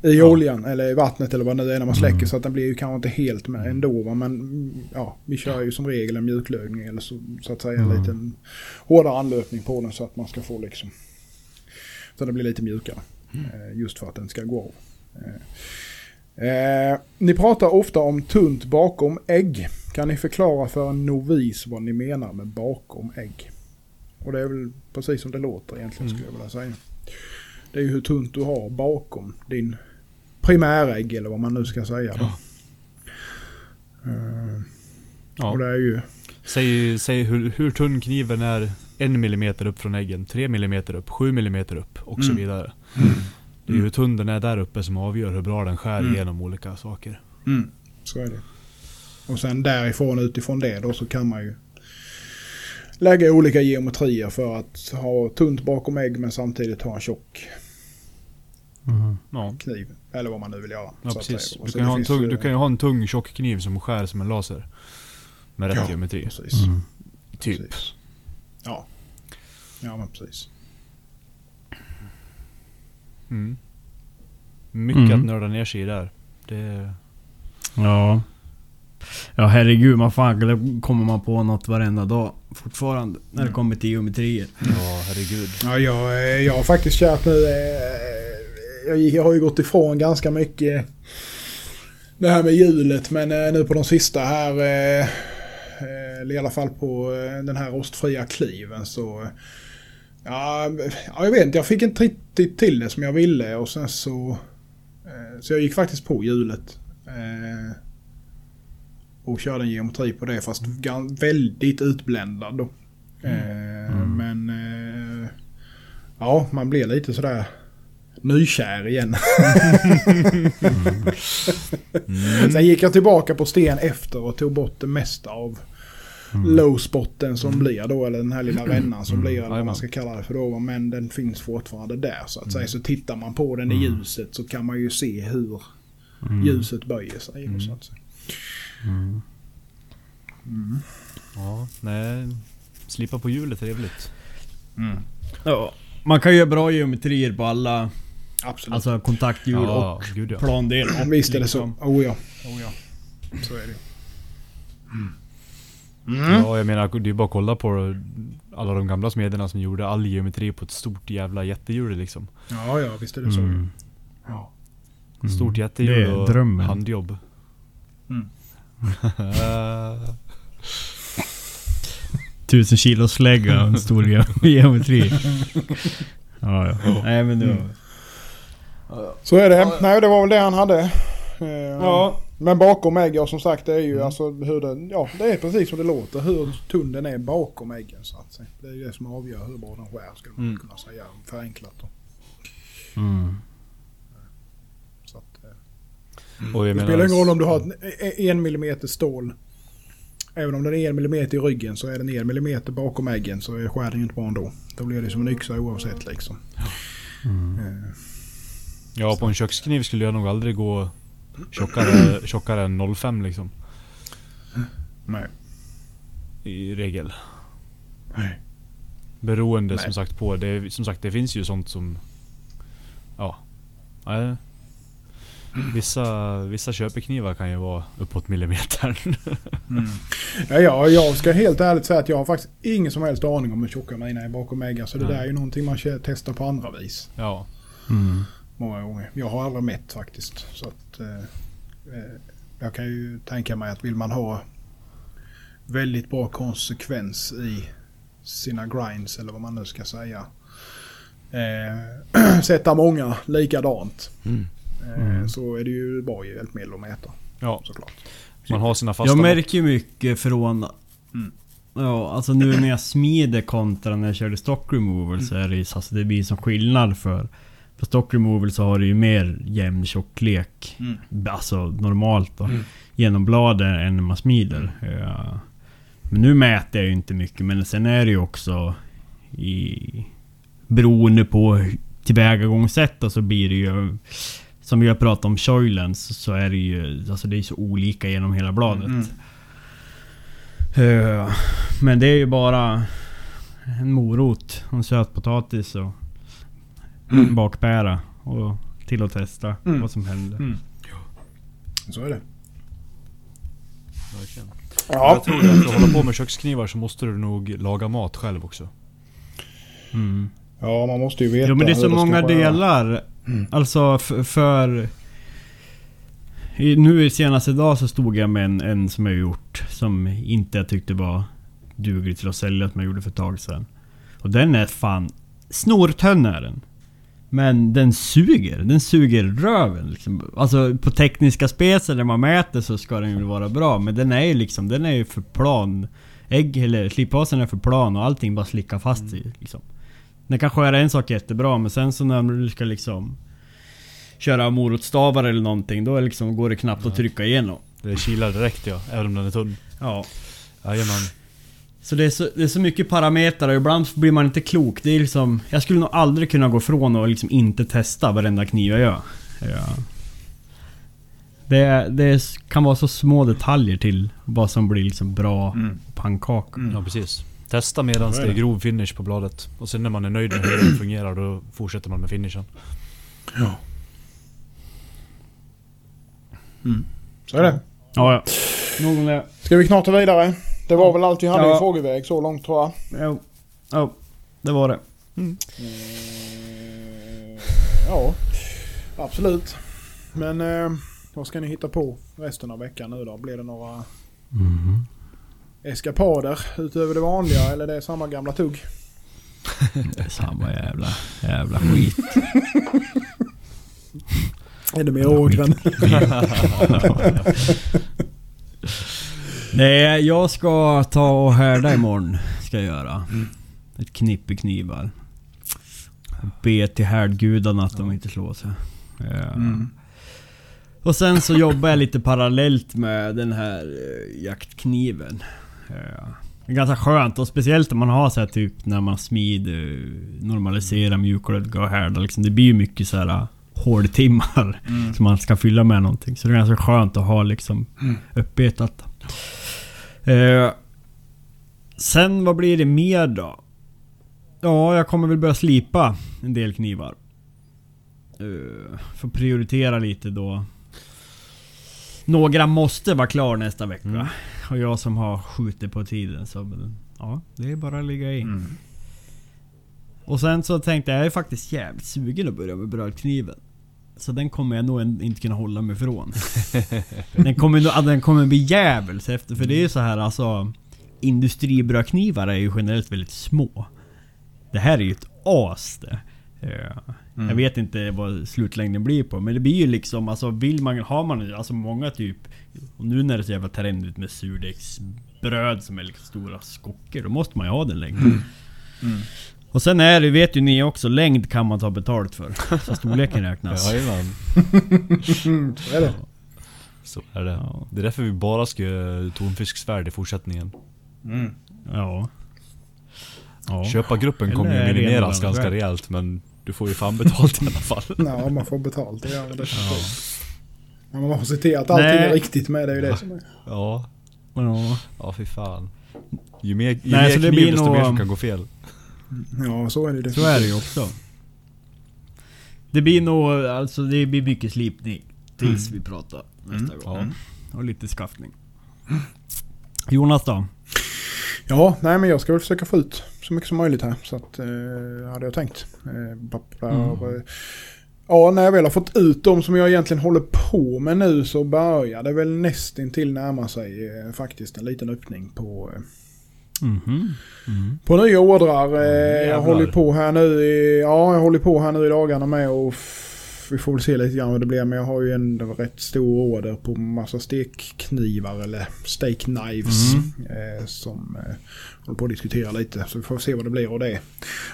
i oljan eller i vattnet eller vad det är när man släcker så att den blir ju kanske inte helt med ändå. Va? Men mm, ja, vi kör ju som regel en mjuklögning eller så, så att säga en liten hårdare anlöpning på den så att man ska få liksom så det blir lite mjukare. Eh, just för att den ska gå av. Eh, eh, ni pratar ofta om tunt bakom ägg. Kan ni förklara för en novis vad ni menar med bakom ägg? Och det är väl precis som det låter egentligen skulle jag vilja säga. Det är ju hur tunt du har bakom din primärägg eller vad man nu ska säga. Då. Eh, Ja. Och det är ju... Säg, säg hur, hur tunn kniven är en millimeter upp från äggen, tre millimeter upp, sju millimeter upp och så Mm. vidare. Det är ju hur tunn den är där uppe som avgör hur bra den skär Mm. igenom olika saker. Mm, så är det. Och sen därifrån utifrån det då så kan man ju lägga olika geometrier för att ha tunt bakom ägg men samtidigt ha en tjock Mhm. Ja, kniv. Eller vad man nu vill göra. ja precis. Du kan, ju tung, ju- du kan ju ha en tung tjock kniv som skär som en laser. Med rätt Ja, geometri. Precis. Mm. Typ. Precis. Ja. Ja men precis. Mm. Mycket Mm. att nörda ner sig i där. Det, Ja. Ja herregud, man fan kommer man på något varenda dag fortfarande. När det Mm. kommer till geometrier. ja herregud. Ja, jag, eh, jag har faktiskt kört nu. Eh, Jag, jag har ju gått ifrån ganska mycket det här med hjulet. Men eh, nu på de sista här, eh, eh, eller i alla fall på eh, den här rostfria kliven så... eh, Ja, ja, jag vet inte. Jag fick inte riktigt till det som jag ville och sen så... eh, Så jag gick faktiskt på hjulet. eh, Och körde en geometri på det fast väldigt utbländad då. Eh, Men... eh, Ja, man blir lite sådär nykär igen. Sen gick jag tillbaka på sten efter och tog bort det mesta av low-spotten som blir då, eller den här lilla rännan som blir, eller vad man ska kalla det för då. Men den finns fortfarande där så att säga. Så tittar man på den i ljuset så kan man ju se hur ljuset böjer sig. då, Så att säga. Ja, nej. Slipa på hjulet är trevligt. Ja. Man kan göra bra geometrier på alla Absolut. alltså kontakthjul Ja, och gud ja. plandel. Ja, visst är det så. liksom. Oh ja. Oh ja. Så är det ju. Ja, jag menar det är bara att kolla på alla de gamla smederna som gjorde all geometri på ett stort jävla jättehjul liksom. Ja, ja, visst är det så. Mm. Ja. Stort Det jättehjul och drömmen. handjobb. Mm. Tusen kilo slägga och en stor ge- geometri. Ja, ja. Nej men det var... Så är det. Nej, det var väl det han hade. Eh, Ja. Men bakom ägg, ja som sagt, det är ju Mm. alltså hur den... Ja, det är precis som det låter. Hur tunn den är bakom äggen så att säga. Det är ju det som avgör hur bra den skär, skulle man Mm. kunna säga förenklat. Då. Mm. Så att, eh, och det menar, spelar ingen roll om du har ett, e- en millimeter stål. Även om den är en millimeter i ryggen så är den en millimeter bakom äggen så är- skär den ju inte bra ändå. Då blir det som en yxa oavsett liksom. Eh, Ja, på en kökskniv skulle jag nog aldrig gå tjockare, tjockare än 05 liksom. nej. I regel. Nej. Beroende Nej. som sagt på. Det, som sagt det finns ju sånt som... Ja. Nej. Vissa, vissa köpeknivar kan ju vara uppåt millimetern. Ja, ja, jag ska helt ärligt säga att jag har faktiskt ingen som helst aning om hur tjocka mina är bakom äggar. Så det Nej. där är ju någonting man testar på andra vis. Ja. Mm. Många gånger. Jag har aldrig mätt faktiskt. Så att, eh, eh, jag kan ju tänka mig att vill man ha väldigt bra konsekvens i sina grinds eller vad man nu ska säga. Eh, sätta många likadant. Mm. Eh, Mm. Så är det ju bra hjälpmedel att mäta Ja, såklart. man har sina fasta Jag märker ju mycket från... Mm. Ja, alltså nu när jag smider kontra när jag körde stock removal så är det ju så alltså det blir som skillnad för... På stock removal så har du ju mer jämn tjocklek. Mm. Alltså normalt då. Mm. Genom bladen än när man smider. Ja. Men nu mäter jag ju inte mycket men sen är det ju också i... Beroende på tillvägagångssätt så blir det ju... Som vi har pratat om Shoylens så är det ju... Alltså det är så olika genom hela bladet. Mm. Eh, Men det är ju bara en morot och en sötpotatis och en bakbära och till att testa Mm. vad som händer. Mm. Så är det. Verkligen. Ja. Jag tror att för att hålla på med köksknivar så måste du nog laga mat själv också. Mm. ja, man måste ju veta Jo men det är så många delar. Mm. Alltså för... I, nu i senaste dag så stod jag med en, en som jag gjort som inte jag tyckte var duglig till att sälja som jag gjorde för ett tag sedan. Och den är fan... Snortönn är den. Men den suger. Den suger röven liksom. Alltså på tekniska spetsar där man mäter så ska den ju vara bra. Men den är ju liksom, den är ju för plan. Ägg eller sliphasen är för plan och allting bara slickar fast sig liksom. Den kan skära en sak jättebra men sen så när du ska liksom Köra morotstavar eller någonting då liksom, går det knappt att trycka igenom. Det kilar direkt ja, även om den är tunn. Ja. Jajamän. Så det är så, det är så mycket parametrar och ibland blir man inte klok. Det är liksom... Jag skulle nog aldrig kunna gå från och liksom inte testa varenda kniv jag gör. Ja. Det, det kan vara så små detaljer till vad som blir liksom bra Mm. pannkaka. Mm. Ja precis. Testa medan det är grov finish på bladet. Och sen när man är nöjd med hur det fungerar då fortsätter man med finishen. Ja. Mm. Så är det. Ja, ja. Det. Ska vi knata vidare? Det var väl allt vi hade Ja. i frågeväg så långt tror jag. Jo. Jo. Det var det. Mm, ja, absolut. Men eh, vad ska ni hitta på resten av veckan nu då? Blir det några Mhm. eskapader utöver det vanliga eller det är samma gamla tugg? Det är samma jävla, jävla skit. Är det mer ågren? Nej, jag ska ta och härda imorgon. Ska jag göra. Ett knippe knivar. Be till härdgudarna att de inte slår sig. Ja. Mm. Och sen så jobbar jag lite parallellt med den här eh, jaktkniven. Ja. Det är ganska skönt och speciellt om man har så här typ när man smider, normaliserar, mjukglädda och härdar liksom. Det blir ju mycket så här eh, hårdtimmar Mm. som man ska fylla med någonting. Så det är ganska skönt att ha liksom Mm. uppetat. Eh, sen vad blir det mer då? Ja, jag kommer väl börja slipa en del knivar. Uh, får prioritera lite då. Några måste vara klar nästa vecka. Mm. Och jag som har skjutit på tiden så... Ja, det är bara att ligga i. Mm. Och sen så tänkte jag, jag är faktiskt jävligt sugen att börja med brödkniven. Så den kommer jag nog inte kunna hålla mig ifrån. den kommer den kommer bli djävulskt efter, för det är ju så här alltså... Industribrödknivar är ju generellt väldigt små. Det här är ju ett as det. Ja. Mm. Jag vet inte vad slutlängden blir på men det blir ju liksom alltså vill man, har man alltså många typ Och nu när det är så jävla trendigt med surdegsbröd som är liksom stora skockor Då måste man ju ha den längden Mm. Och sen är det, vet ju ni också, längd kan man ta betalt för. Så storleken räknas. Jajamän. Så är det. Så är det. Ja. Det är därför vi bara ska göra tonfisksvärd i fortsättningen. Mm. Ja. ja. Köpargruppen kommer ju det minimeras ganska väg? rejält men du får ju fan betalt i alla fall. Ja, man får betalt. Det gör man Ja. Men man får se till att allting Nej. är riktigt med. Det är ju det som är. Ja, ja. ja fy fan. Ju mer, ju Nej, så mer det kniv blir desto nog- mer som kan gå fel. Ja, så är det Så är det ju också. Det blir nog, alltså det blir mycket slipning. Tills vi pratar nästa gång. Ja. Och lite skaffning. Jonas då? Ja, nej men jag ska väl försöka få ut så mycket som möjligt här. Så att, eh, hade jag tänkt. Eh, ba- ba- Mm. Ja, när jag väl har fått ut de som jag egentligen håller på med nu så börjar det väl nästintill närma sig eh, faktiskt en liten öppning på, eh, Mhm. Mm. på nya ordrar. Eh, jag håller på här nu i, ja, jag håller på här nu i dagarna med och vi får väl se lite grann vad det blir. Men jag har ju en rätt stor order på massa stekknivar eller steak knives. Eh, som eh, håller på att diskutera lite. Så vi får se vad det blir av det.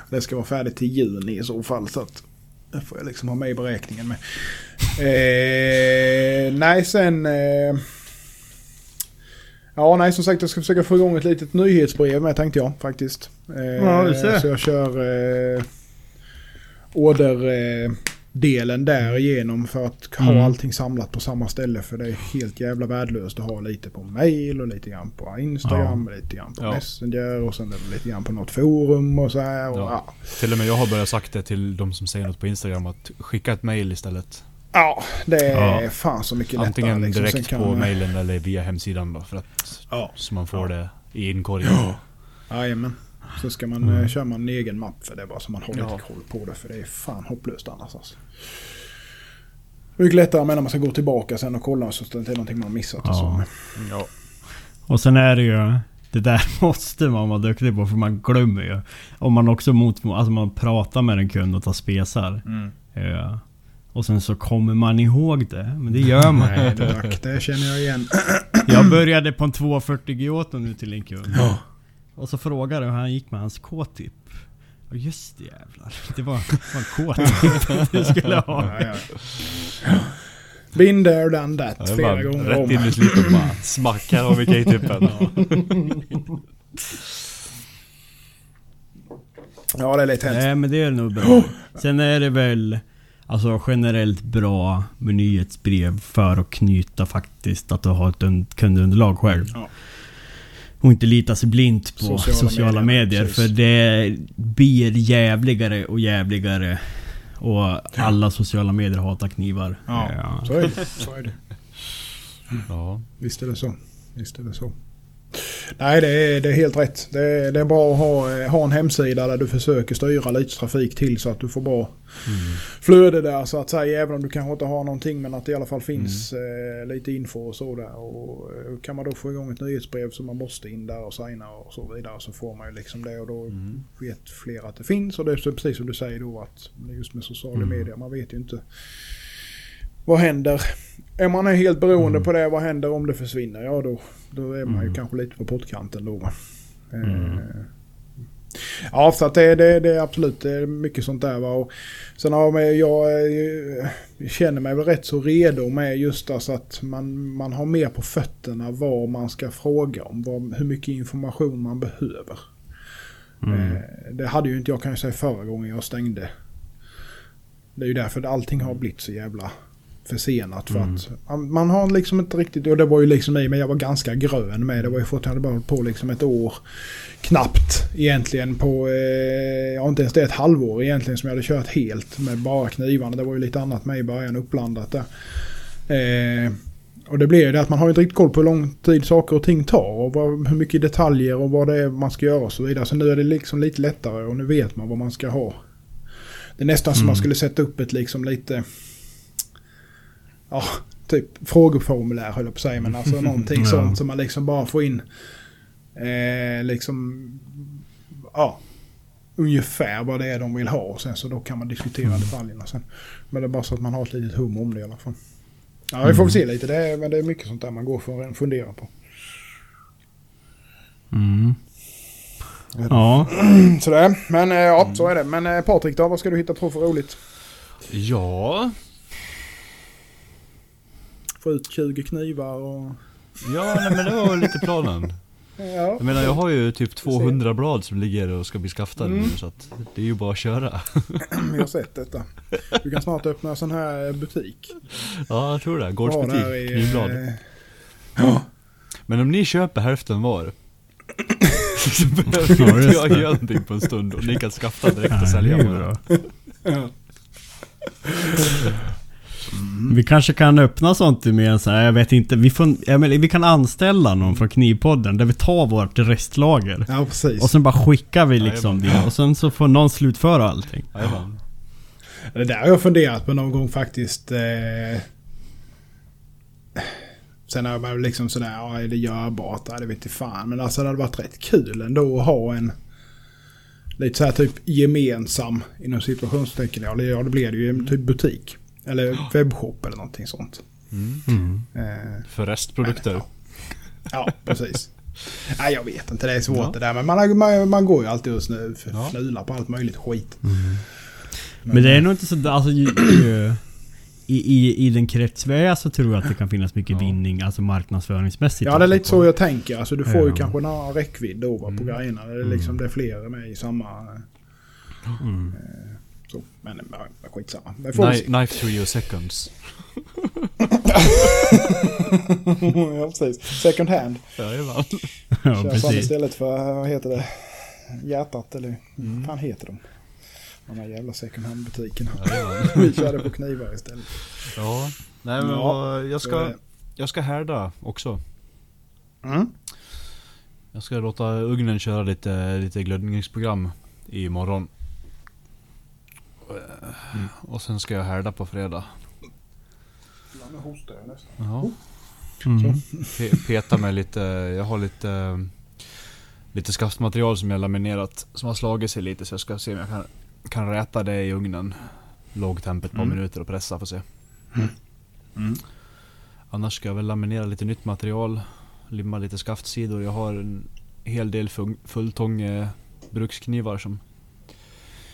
Det ska vara färdigt till juni i så fall. Så att det får jag liksom ha med i beräkningen med. Eh, nej, sen... Eh, ja, nej, som sagt jag ska försöka få igång ett litet nyhetsbrev med tänkte jag faktiskt. Eh, Ja, du ser. Så jag kör eh, orderdelen eh, där igenom för att ha Mm. allting samlat på samma ställe. För det är helt jävla värdelöst att ha lite på mail och lite grann på Instagram och lite grann på Ja. Messenger och sen lite grann på något forum och så här. Och, Ja. ja. Till och med jag har börjat sagt det till de som säger något på Instagram att skicka ett mail istället. Ja, det är Ja. fan så mycket lättare. Antingen liksom. Direkt på man- mailen eller via hemsidan då för att Ja. så man får det i inkorgen. Jajamän. Så ska man, Mm. mm. kör man en egen mapp för det bara så man har Ja. lite koll på det. För det är fan hopplöst annars alltså. Mycket lättare men när man ska gå tillbaka sen och kolla så att det inte är någonting man har missat. Och Ja. så. Ja. Och sen är det ju... Det där måste man vara duktig på för man glömmer ju. Om man också mot, alltså man pratar med en kund och tar spesar. Ja. Och sen så kommer man ihåg det. Men det gör man Nej, tack, det känner jag igen. Jag började på en 240 Gioto nu till en kund. Ja. Och så frågade jag hur han gick med hans K-tip. Och just det jävlar. Det var, det var en K-tip du skulle ha. Ja, ja. Been there, done that Ja, det flera gånger rätt om. in i slutet bara smackar av i K-tippen. Ja, det är lite hemskt. Nej men det är nog bra. Sen är det väl Alltså generellt bra med nyhetsbrev för att knyta faktiskt att du har ett un- kundunderlag själv. Ja. Och inte lita sig blint på sociala, Sociala medier, medier. för det blir jävligare och jävligare. Och alla sociala medier hatar knivar. Ja, Ja. så är det. Så är det. Ja. Visst är det så. Visst är det så. Nej, det är, det är helt rätt. Det är, det är bra att ha, eh, ha en hemsida där du försöker styra lite trafik till så att du får bra flöde där så att säga. Även om du kanske inte har någonting men att det i alla fall finns eh, lite info och så där. Och eh, kan man då få igång ett nyhetsbrev som man måste in där och signa och så vidare så får man ju liksom det och då Mm. vet fler att det finns. Och det är precis som du säger då att just med sociala Mm. medier, man vet ju inte vad händer. Är man är helt beroende Mm. på det, vad händer om det försvinner? Ja då, då är man ju Mm. kanske lite på pottkanten då. va. Mm. Eh, Ja, så att det, det, det är absolut det är mycket sånt där. Va? Och sen har jag, jag eh, känner mig väl rätt så redo med just alltså att man, man har mer på fötterna vad man ska fråga om. Vad, hur mycket information man behöver. Mm. Eh, Det hade ju inte jag kan jag säga förra gången jag stängde. Det är ju därför allting har blivit så jävla försenat. För Mm. att man, man har liksom inte riktigt, och det var ju liksom i men jag var ganska grön med. Det var ju fortfarande bara på liksom ett år knappt egentligen på, eh, ja inte ens det, ett halvår egentligen som jag hade kört helt med bara knivarna. Det var ju lite annat med i början uppblandat där. Eh, och det blir ju det att man har ju inte riktigt koll på hur lång tid saker och ting tar och vad, hur mycket detaljer och vad det är man ska göra och så vidare. Så nu är det liksom lite lättare och nu vet man vad man ska ha. Det är nästan som Mm. man skulle sätta upp ett liksom lite... Ja, typ frågeformulär höll jag på att säga. Men alltså någonting Ja. sånt som man liksom bara får in. Eh, liksom... Ja. Ungefär vad det är de vill ha. Och sen så då kan man diskutera Mm. detaljerna sen. Men det är bara så att man har ett litet hum om det i alla fall. Ja, vi får väl se lite. Det är, men det är mycket sånt där man går för att fundera på. Mm. Ja. Sådär. Men eh, ja, så är det. Men eh, Patrik då, vad ska du hitta på för roligt? Ja. Få ut 20 knivar och... Ja, nej, men det var lite planen. Ja, Jag menar jag har ju typ 200 blad som ligger och ska bli skaftade Mm. nu så att det är ju bara att köra. vi har sett detta. Du kan snart öppna en sån här butik. Ja, jag tror det. Ja, Gårdsbutik, i, knivblad. eh, Ja. Men om ni köper hälften var så behöver Ja, inte jag göra någonting på en stund och ni kan skafta direkt Ja, och sälja det är. Ja. Vi kanske kan öppna sånt med en så här, jag vet inte. Vi, får, jag menar, vi kan anställa någon från Knivpodden där vi tar vårt restlager. Ja, precis. Och sen bara skickar vi liksom det. Och sen så får någon slutföra allting. Jajamän. Det där har jag funderat på någon gång faktiskt. Eh... Sen har jag bara liksom sådär, ja är det görbart? Ja, det vet jag fan. Men alltså det hade varit rätt kul ändå att ha en lite så här typ gemensam inom situationstecken. Ja, det, ja, det blir det ju en typ butik. Eller webbshop eller någonting sånt. Mm. Eh, För restprodukter. ja, precis. Nej, jag vet inte. Det är svårt Ja. det där. Men man, man, man går ju alltid och snö, Ja. fnular på allt möjligt skit. Men det är nog inte så... Alltså, ju, ju, i, i, I den krets vi är så tror jag att det kan finnas mycket Ja. vinning, alltså marknadsföringsmässigt. Ja, det är lite så jag tänker. Alltså, du får ju Ja. kanske en annan räckvidd då va, på Mm. grejerna. Det är, liksom, det är fler med i samma... Mm. Så. Men ja, skitsamma. Se. Knife, knife through your seconds. ja, precis. Second hand. Jajamän. Ja, precis. istället för, vad heter det? Hjärtat eller Mm. vad fan heter de? De här jävla second hand butikerna. Jajamän. vi körde på knivar istället. Ja. Nej men Ja, jag ska, jag ska härda också. Mm. Jag ska låta ugnen köra lite, lite glödningsprogram imorgon. Mm. Och sen ska jag härda på fredag. Ja, nu hostar jag nästan. Ja. Mm. Pe- peta med lite, jag har lite Lite skaftmaterial som jag laminerat som har slagit sig lite så jag ska se om jag kan, kan räta det i ugnen. Låg temp ett par Mm. minuter och pressa får se. Mm. Annars ska jag väl laminera lite nytt material. Limma lite skaftsidor. Jag har en hel del fulltång eh, bruksknivar som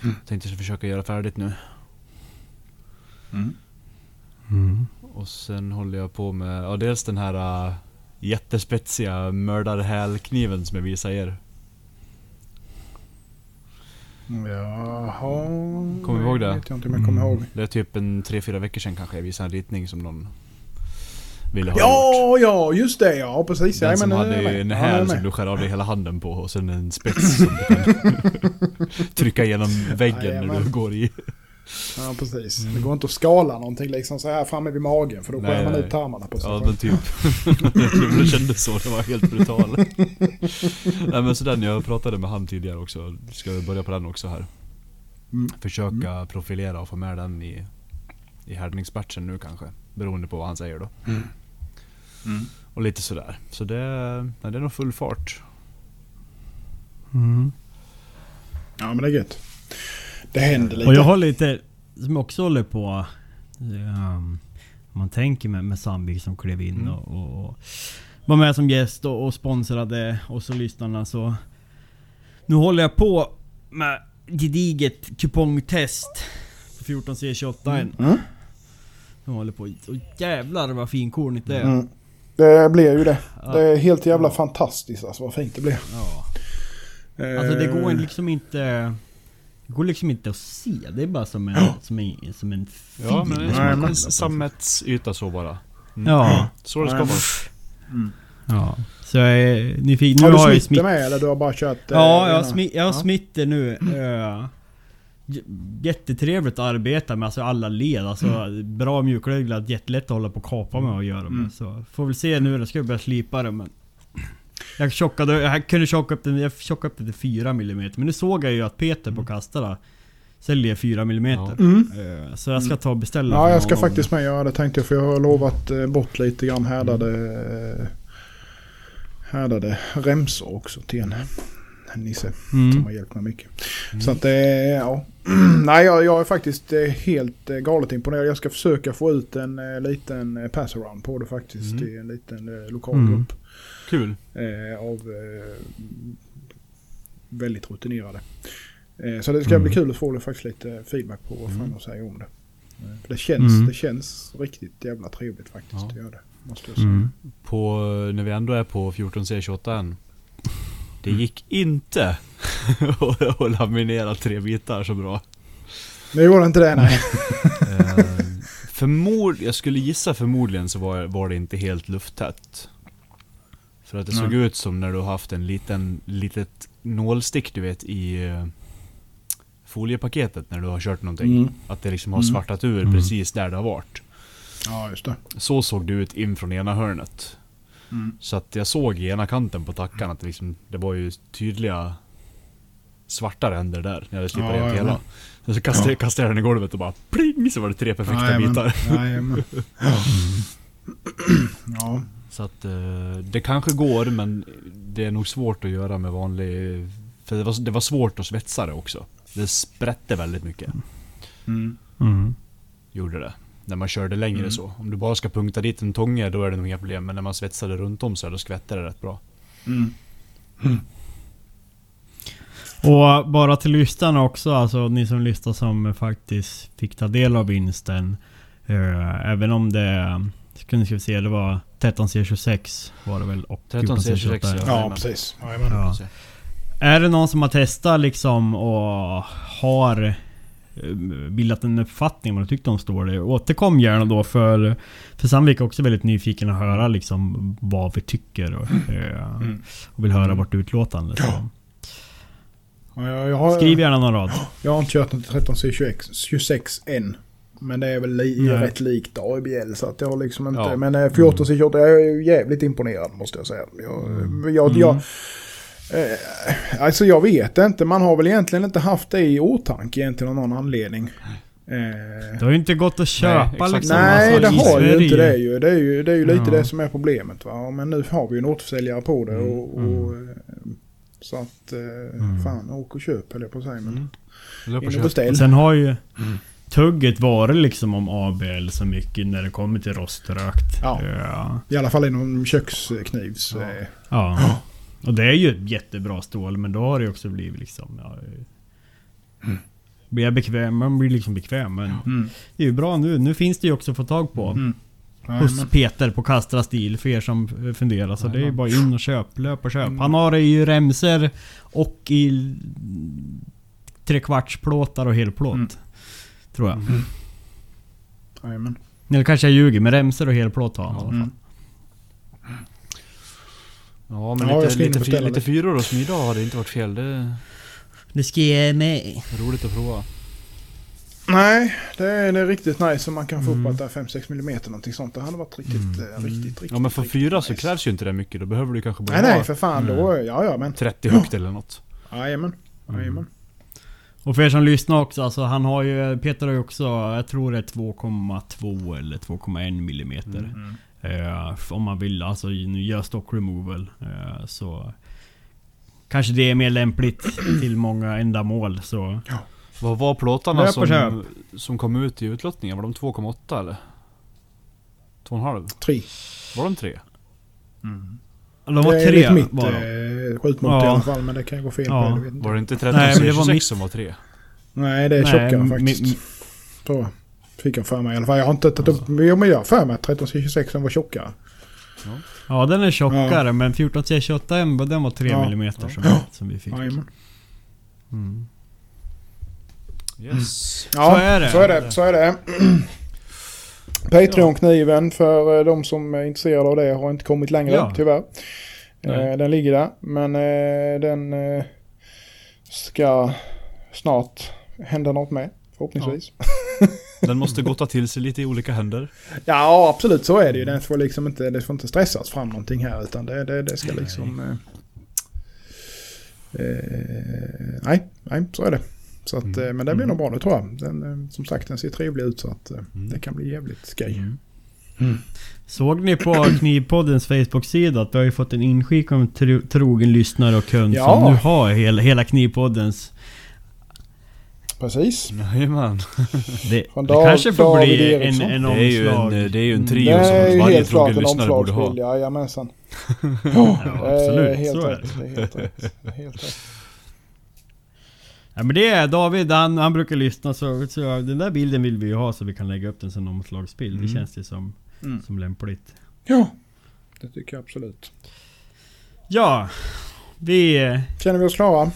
Mm. tänkte försöka göra färdigt nu. Mm. Mm. Och sen håller jag på med, ja dels den här uh, jättespetsiga mördarhälkniven som jag visade er. Jaha. Kommer du ihåg det? vet jag inte om jag kommer Mm. ihåg. Det är typ en 3-4 veckor sedan kanske jag visade en ritning som någon ville ha gjort. Ja, ja, just det. Ja, precis. Den Ja, som men, hade ju med. en Ja, häl som du skär av dig hela handen på och sen en spets som du kan trycka igenom väggen när Jajamän. du går i. Ja, precis. Mm. Det går inte att skala någonting liksom så här framme vid magen för då Nej, skär man nej. ut tarmarna på sig. Ja men typ. det kändes så, det var helt brutal. Nej men så den, jag pratade med han tidigare också. Ska vi börja på den också här. Mm. Försöka profilera och få med den i, i härdningsbatchen nu kanske. Beroende på vad han säger då. Mm. Och lite sådär. Så det, nej, det är nog full fart. Mm. Ja, men det är gött. Det händer lite. Och jag har lite, som jag också håller på... Um, om man tänker med, med Sandvik som klev in Mm. och, och, och var med som gäst och, och sponsrade oss och lyssnarna så... Nu håller jag på med gediget kupongtest på 14C28 mm. Mm. Jag håller på, och jävlar vad finkornigt det är. Mm. Det blir ju det. Det är helt jävla fantastiskt alltså vad fint det blir. Ja. Alltså det går Eh, liksom inte... Det går liksom inte att se. Det är bara som en, som en, som en film. Ja men det är som en på. sammetsyta så bara. Mm. Ja. Så det ska vara. Ja. Så jag är nyfiken. Nu Har du har jag ju smitte smitt... med eller du har bara kört... eh, Ja, jag har, ena? smi- jag har Ja. smitter nu. Jättetrevligt att arbeta med, alltså alla led. Alltså Mm. bra mjukglödglad, jättelätt att hålla på och kapa med och göra med. Mm. Så får väl se nu, då ska jag börja slipa det men... Jag tjockade, jag kunde tjocka upp den, jag tjockade upp det till 4 mm. Men nu såg jag ju att Peter på Kastara säljer 4 mm. Ja. Mm. Eh, Så jag ska ta och beställa Ja, jag ska faktiskt med göra det tänkte jag för jag har lovat eh, bort lite grann härdade, eh, härdade remsor också till en, en nisse som Mm. har hjälpt mig mycket. Så att det, ja. Nej, jag, jag är faktiskt eh, helt eh, galet imponerad. Jag ska försöka få ut en eh, liten pass-around på det faktiskt Mm. till en liten lokal Mm. grupp. Kul. eh, av eh, väldigt rutinerade. Eh, så det ska bli Mm. kul att få det faktiskt lite feedback på vad fan Mm. de säger om det. För det känns, Mm. det känns riktigt jävla trevligt faktiskt. Ja. Det gör det. Måste jag säga. Mm. På, när vi ändå är på 14C28 än. Det gick inte att- att laminera tre bitar så bra. Det gjorde inte det nej. Eh, förmod, jag skulle gissa förmodligen så var, var det inte helt lufttätt. För att det såg Nej. ut som när du har haft en liten, litet nålstick du vet i eh, foliepaketet när du har kört någonting. Mm. Att det liksom har Mm. svartat ur Mm. precis där det har varit. Ja, just det. Så såg det ut in från ena hörnet. Mm. Så att jag såg i ena kanten på tackan att det, liksom, det var ju tydliga svarta ränder där. När jag hade slipat Ja, rent ja, hela. Så kastade, jag kastade jag den i golvet och bara pling så var det tre perfekta Jajamän. bitar. Jajamän. Ja. Så att eh, det kanske går men det är nog svårt att göra med vanlig... För det var, det var svårt att svetsa det också. Det sprätte väldigt mycket. Mm. Mm. Gjorde det. När man körde längre Mm. så. Om du bara ska punkta dit en tånge då är det nog inga problem. Men när man svetsade runt om så då skvätte det rätt bra. Mm. Och bara till lyssnarna också, alltså ni som lyssnar som faktiskt fick ta del av vinsten. eh, även om det... Ska vi se, det var 13C26 var det väl och 13C26, 14C28. ja. Ja, precis. Ja. Är det någon som har testat liksom och har bildat en uppfattning om vad du tyckte om story. Återkom gärna då för, för Sandvik är också väldigt nyfiken att höra liksom vad vi tycker och, eh, Mm. och vill höra vårt utlåtande. Ja. Ja, jag, jag, har, Skriv gärna någon rad. jag har inte kört till 13C26 26 än. Men det är väl li, Nej. rätt likt ABL så att jag har liksom inte... Ja. Men eh, 14C28, jag är jävligt imponerad måste jag säga. Jag, jag, Mm. jag, eh, alltså jag vet inte, man har väl egentligen inte haft det i åtanke egentligen av någon anledning. Eh, Det har ju inte gått att köpa exakt. liksom. Nej, alltså, det har ju inte det ju. Det är ju, det är ju lite Ja. det som är problemet. Va? Men nu har vi ju en återförsäljare på det. Och, och, eh, Så att, eh, Mm. fan, åk och köp höll jag på att säga. Men Mm. In och beställ. Sen har ju Mm. tugget varit liksom om ABL så mycket när det kommer till roströkt. Ja. Ja. I alla fall inom köksknivs... Ja. eh, ja. Och det är ju ett jättebra stål men då har det också blivit liksom... Ja, Mm. Blir jag bekväm, man blir liksom bekväm men Mm. det är ju bra nu. Nu finns det ju också att få tag på. Mm. Hos. Peter på Kastra Stil för er som funderar. Så det är ju bara in och köp. Löp och köp. Mm. Han har det i remser och i trekvartsplåtar och helplåt. Mm. Tror jag. Jajamän. Eller kanske jag ljuger, men remser och helplåt har han i alla fall. Mm. Ja men Ja, lite, lite, lite fyror och smida hade inte varit fel. Det Det ska jag med. roligt att prova. Nej, det är, det är riktigt nice om man kan få Mm. upp att det är 5-6 mm någonting sånt. Det hade varit riktigt, Mm. eh, riktigt, riktigt Ja men för fyra så nice. krävs ju inte det mycket. Då behöver du kanske bara Nej, nej, för fan. Mm. Då, ja, ja, men. 30 högt eller något. Jajamän. Jajamän. Och för er som lyssnar också, alltså han har ju... Peter har ju också, jag tror det är 2,2 eller 2,1 millimeter. Mm. Eh, om man vill, alltså nu gör stock removal. Eh, så... Kanske det är mer lämpligt till många ändamål så... Vad var plåtarna som, som kom ut i utlottningen? Var de 2,8 eller? 2,5? Tre. Var de 3? De var det är tre lite mitt var de. eh, skjutmått i Ja. alla fall. Men det kan gå fel Ja. på det. Var det inte Nej, men det var 13 mitt- som var 3? Nej, det är Nej, tjockare faktiskt. mi- Tror jag. Fick jag för mig i alla fall. Jag har inte tagit upp... Jo, men jag har för mig att 1326 var tjockare. Ja den är tjockare men 14C28M den var 3 Ja. millimeter som, Ja. som vi fick. Mm. Yes. Ja, Så är det. Så är det. Så är det. Patreon-kniven för eh, de som är intresserade av det har inte kommit längre Ja. tyvärr. Nej. Eh, Den ligger där. Men eh, den ska snart hända något med. Förhoppningsvis. Den måste gotta till sig lite i olika händer. Ja, absolut så är det ju. Den får liksom inte, det får inte stressas fram någonting här utan det, det, det ska liksom... Eh, eh, nej, nej, så är det. Så att, Mm. eh, men det blir nog bra nu tror jag. Den, eh, som sagt, den ser trevlig ut så att Mm. det kan bli jävligt skoj. Mm. Såg ni på Knivpoddens Facebook-sida att vi har ju fått en inskick om tro, trogen lyssnare och kund Ja. som nu har hela, hela Knivpoddens... Precis. Jajamän. Det, Från det kanske får David bli en, en Det är ju omslag. en, det är ju en Det trio är som ju varje trogen en lyssnare borde ha. omslagsbild. Jajamensan. Ja, Det absolut. är helt så är rätt. det. Det är helt rätt. Det är helt rätt. Ja, men det är David, han, han brukar lyssna så, så den där bilden vill vi ju ha så vi kan lägga upp den som omslagsbild. Mm. Det känns det som, Mm. som lämpligt. Ja, det tycker jag absolut. Ja, vi... Känner vi oss klara?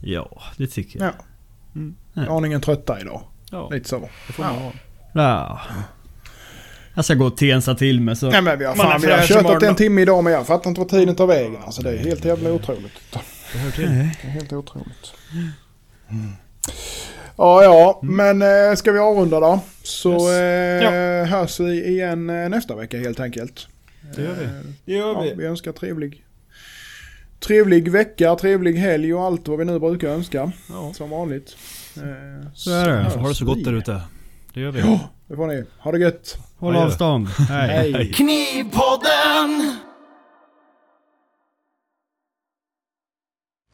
Ja, det tycker jag. Ja. Mm. Aningen trötta idag. Ja, Lite så. det får man. Ja. Jag ska gå och tensa till mig så... Nej men vi har, fan, vi har imorgon en timme idag men jag fattar inte vad tiden tar vägen. Alltså det är helt jävla otroligt. Det hör till. Det är helt otroligt. Mm. Ja, ja, men eh, ska vi avrunda då? Så Yes. eh, hörs vi igen eh, nästa vecka helt enkelt. Det gör vi. Det gör Ja, vi önskar trevlig, trevlig vecka, trevlig helg och allt vad vi nu brukar önska. Ja. Som vanligt. Eh, Så är det. Ha det så gott där ute. Det gör vi. Ja, det får ni. Ha det gött. Håll avstånd. Hej. Hej. Knivpodden!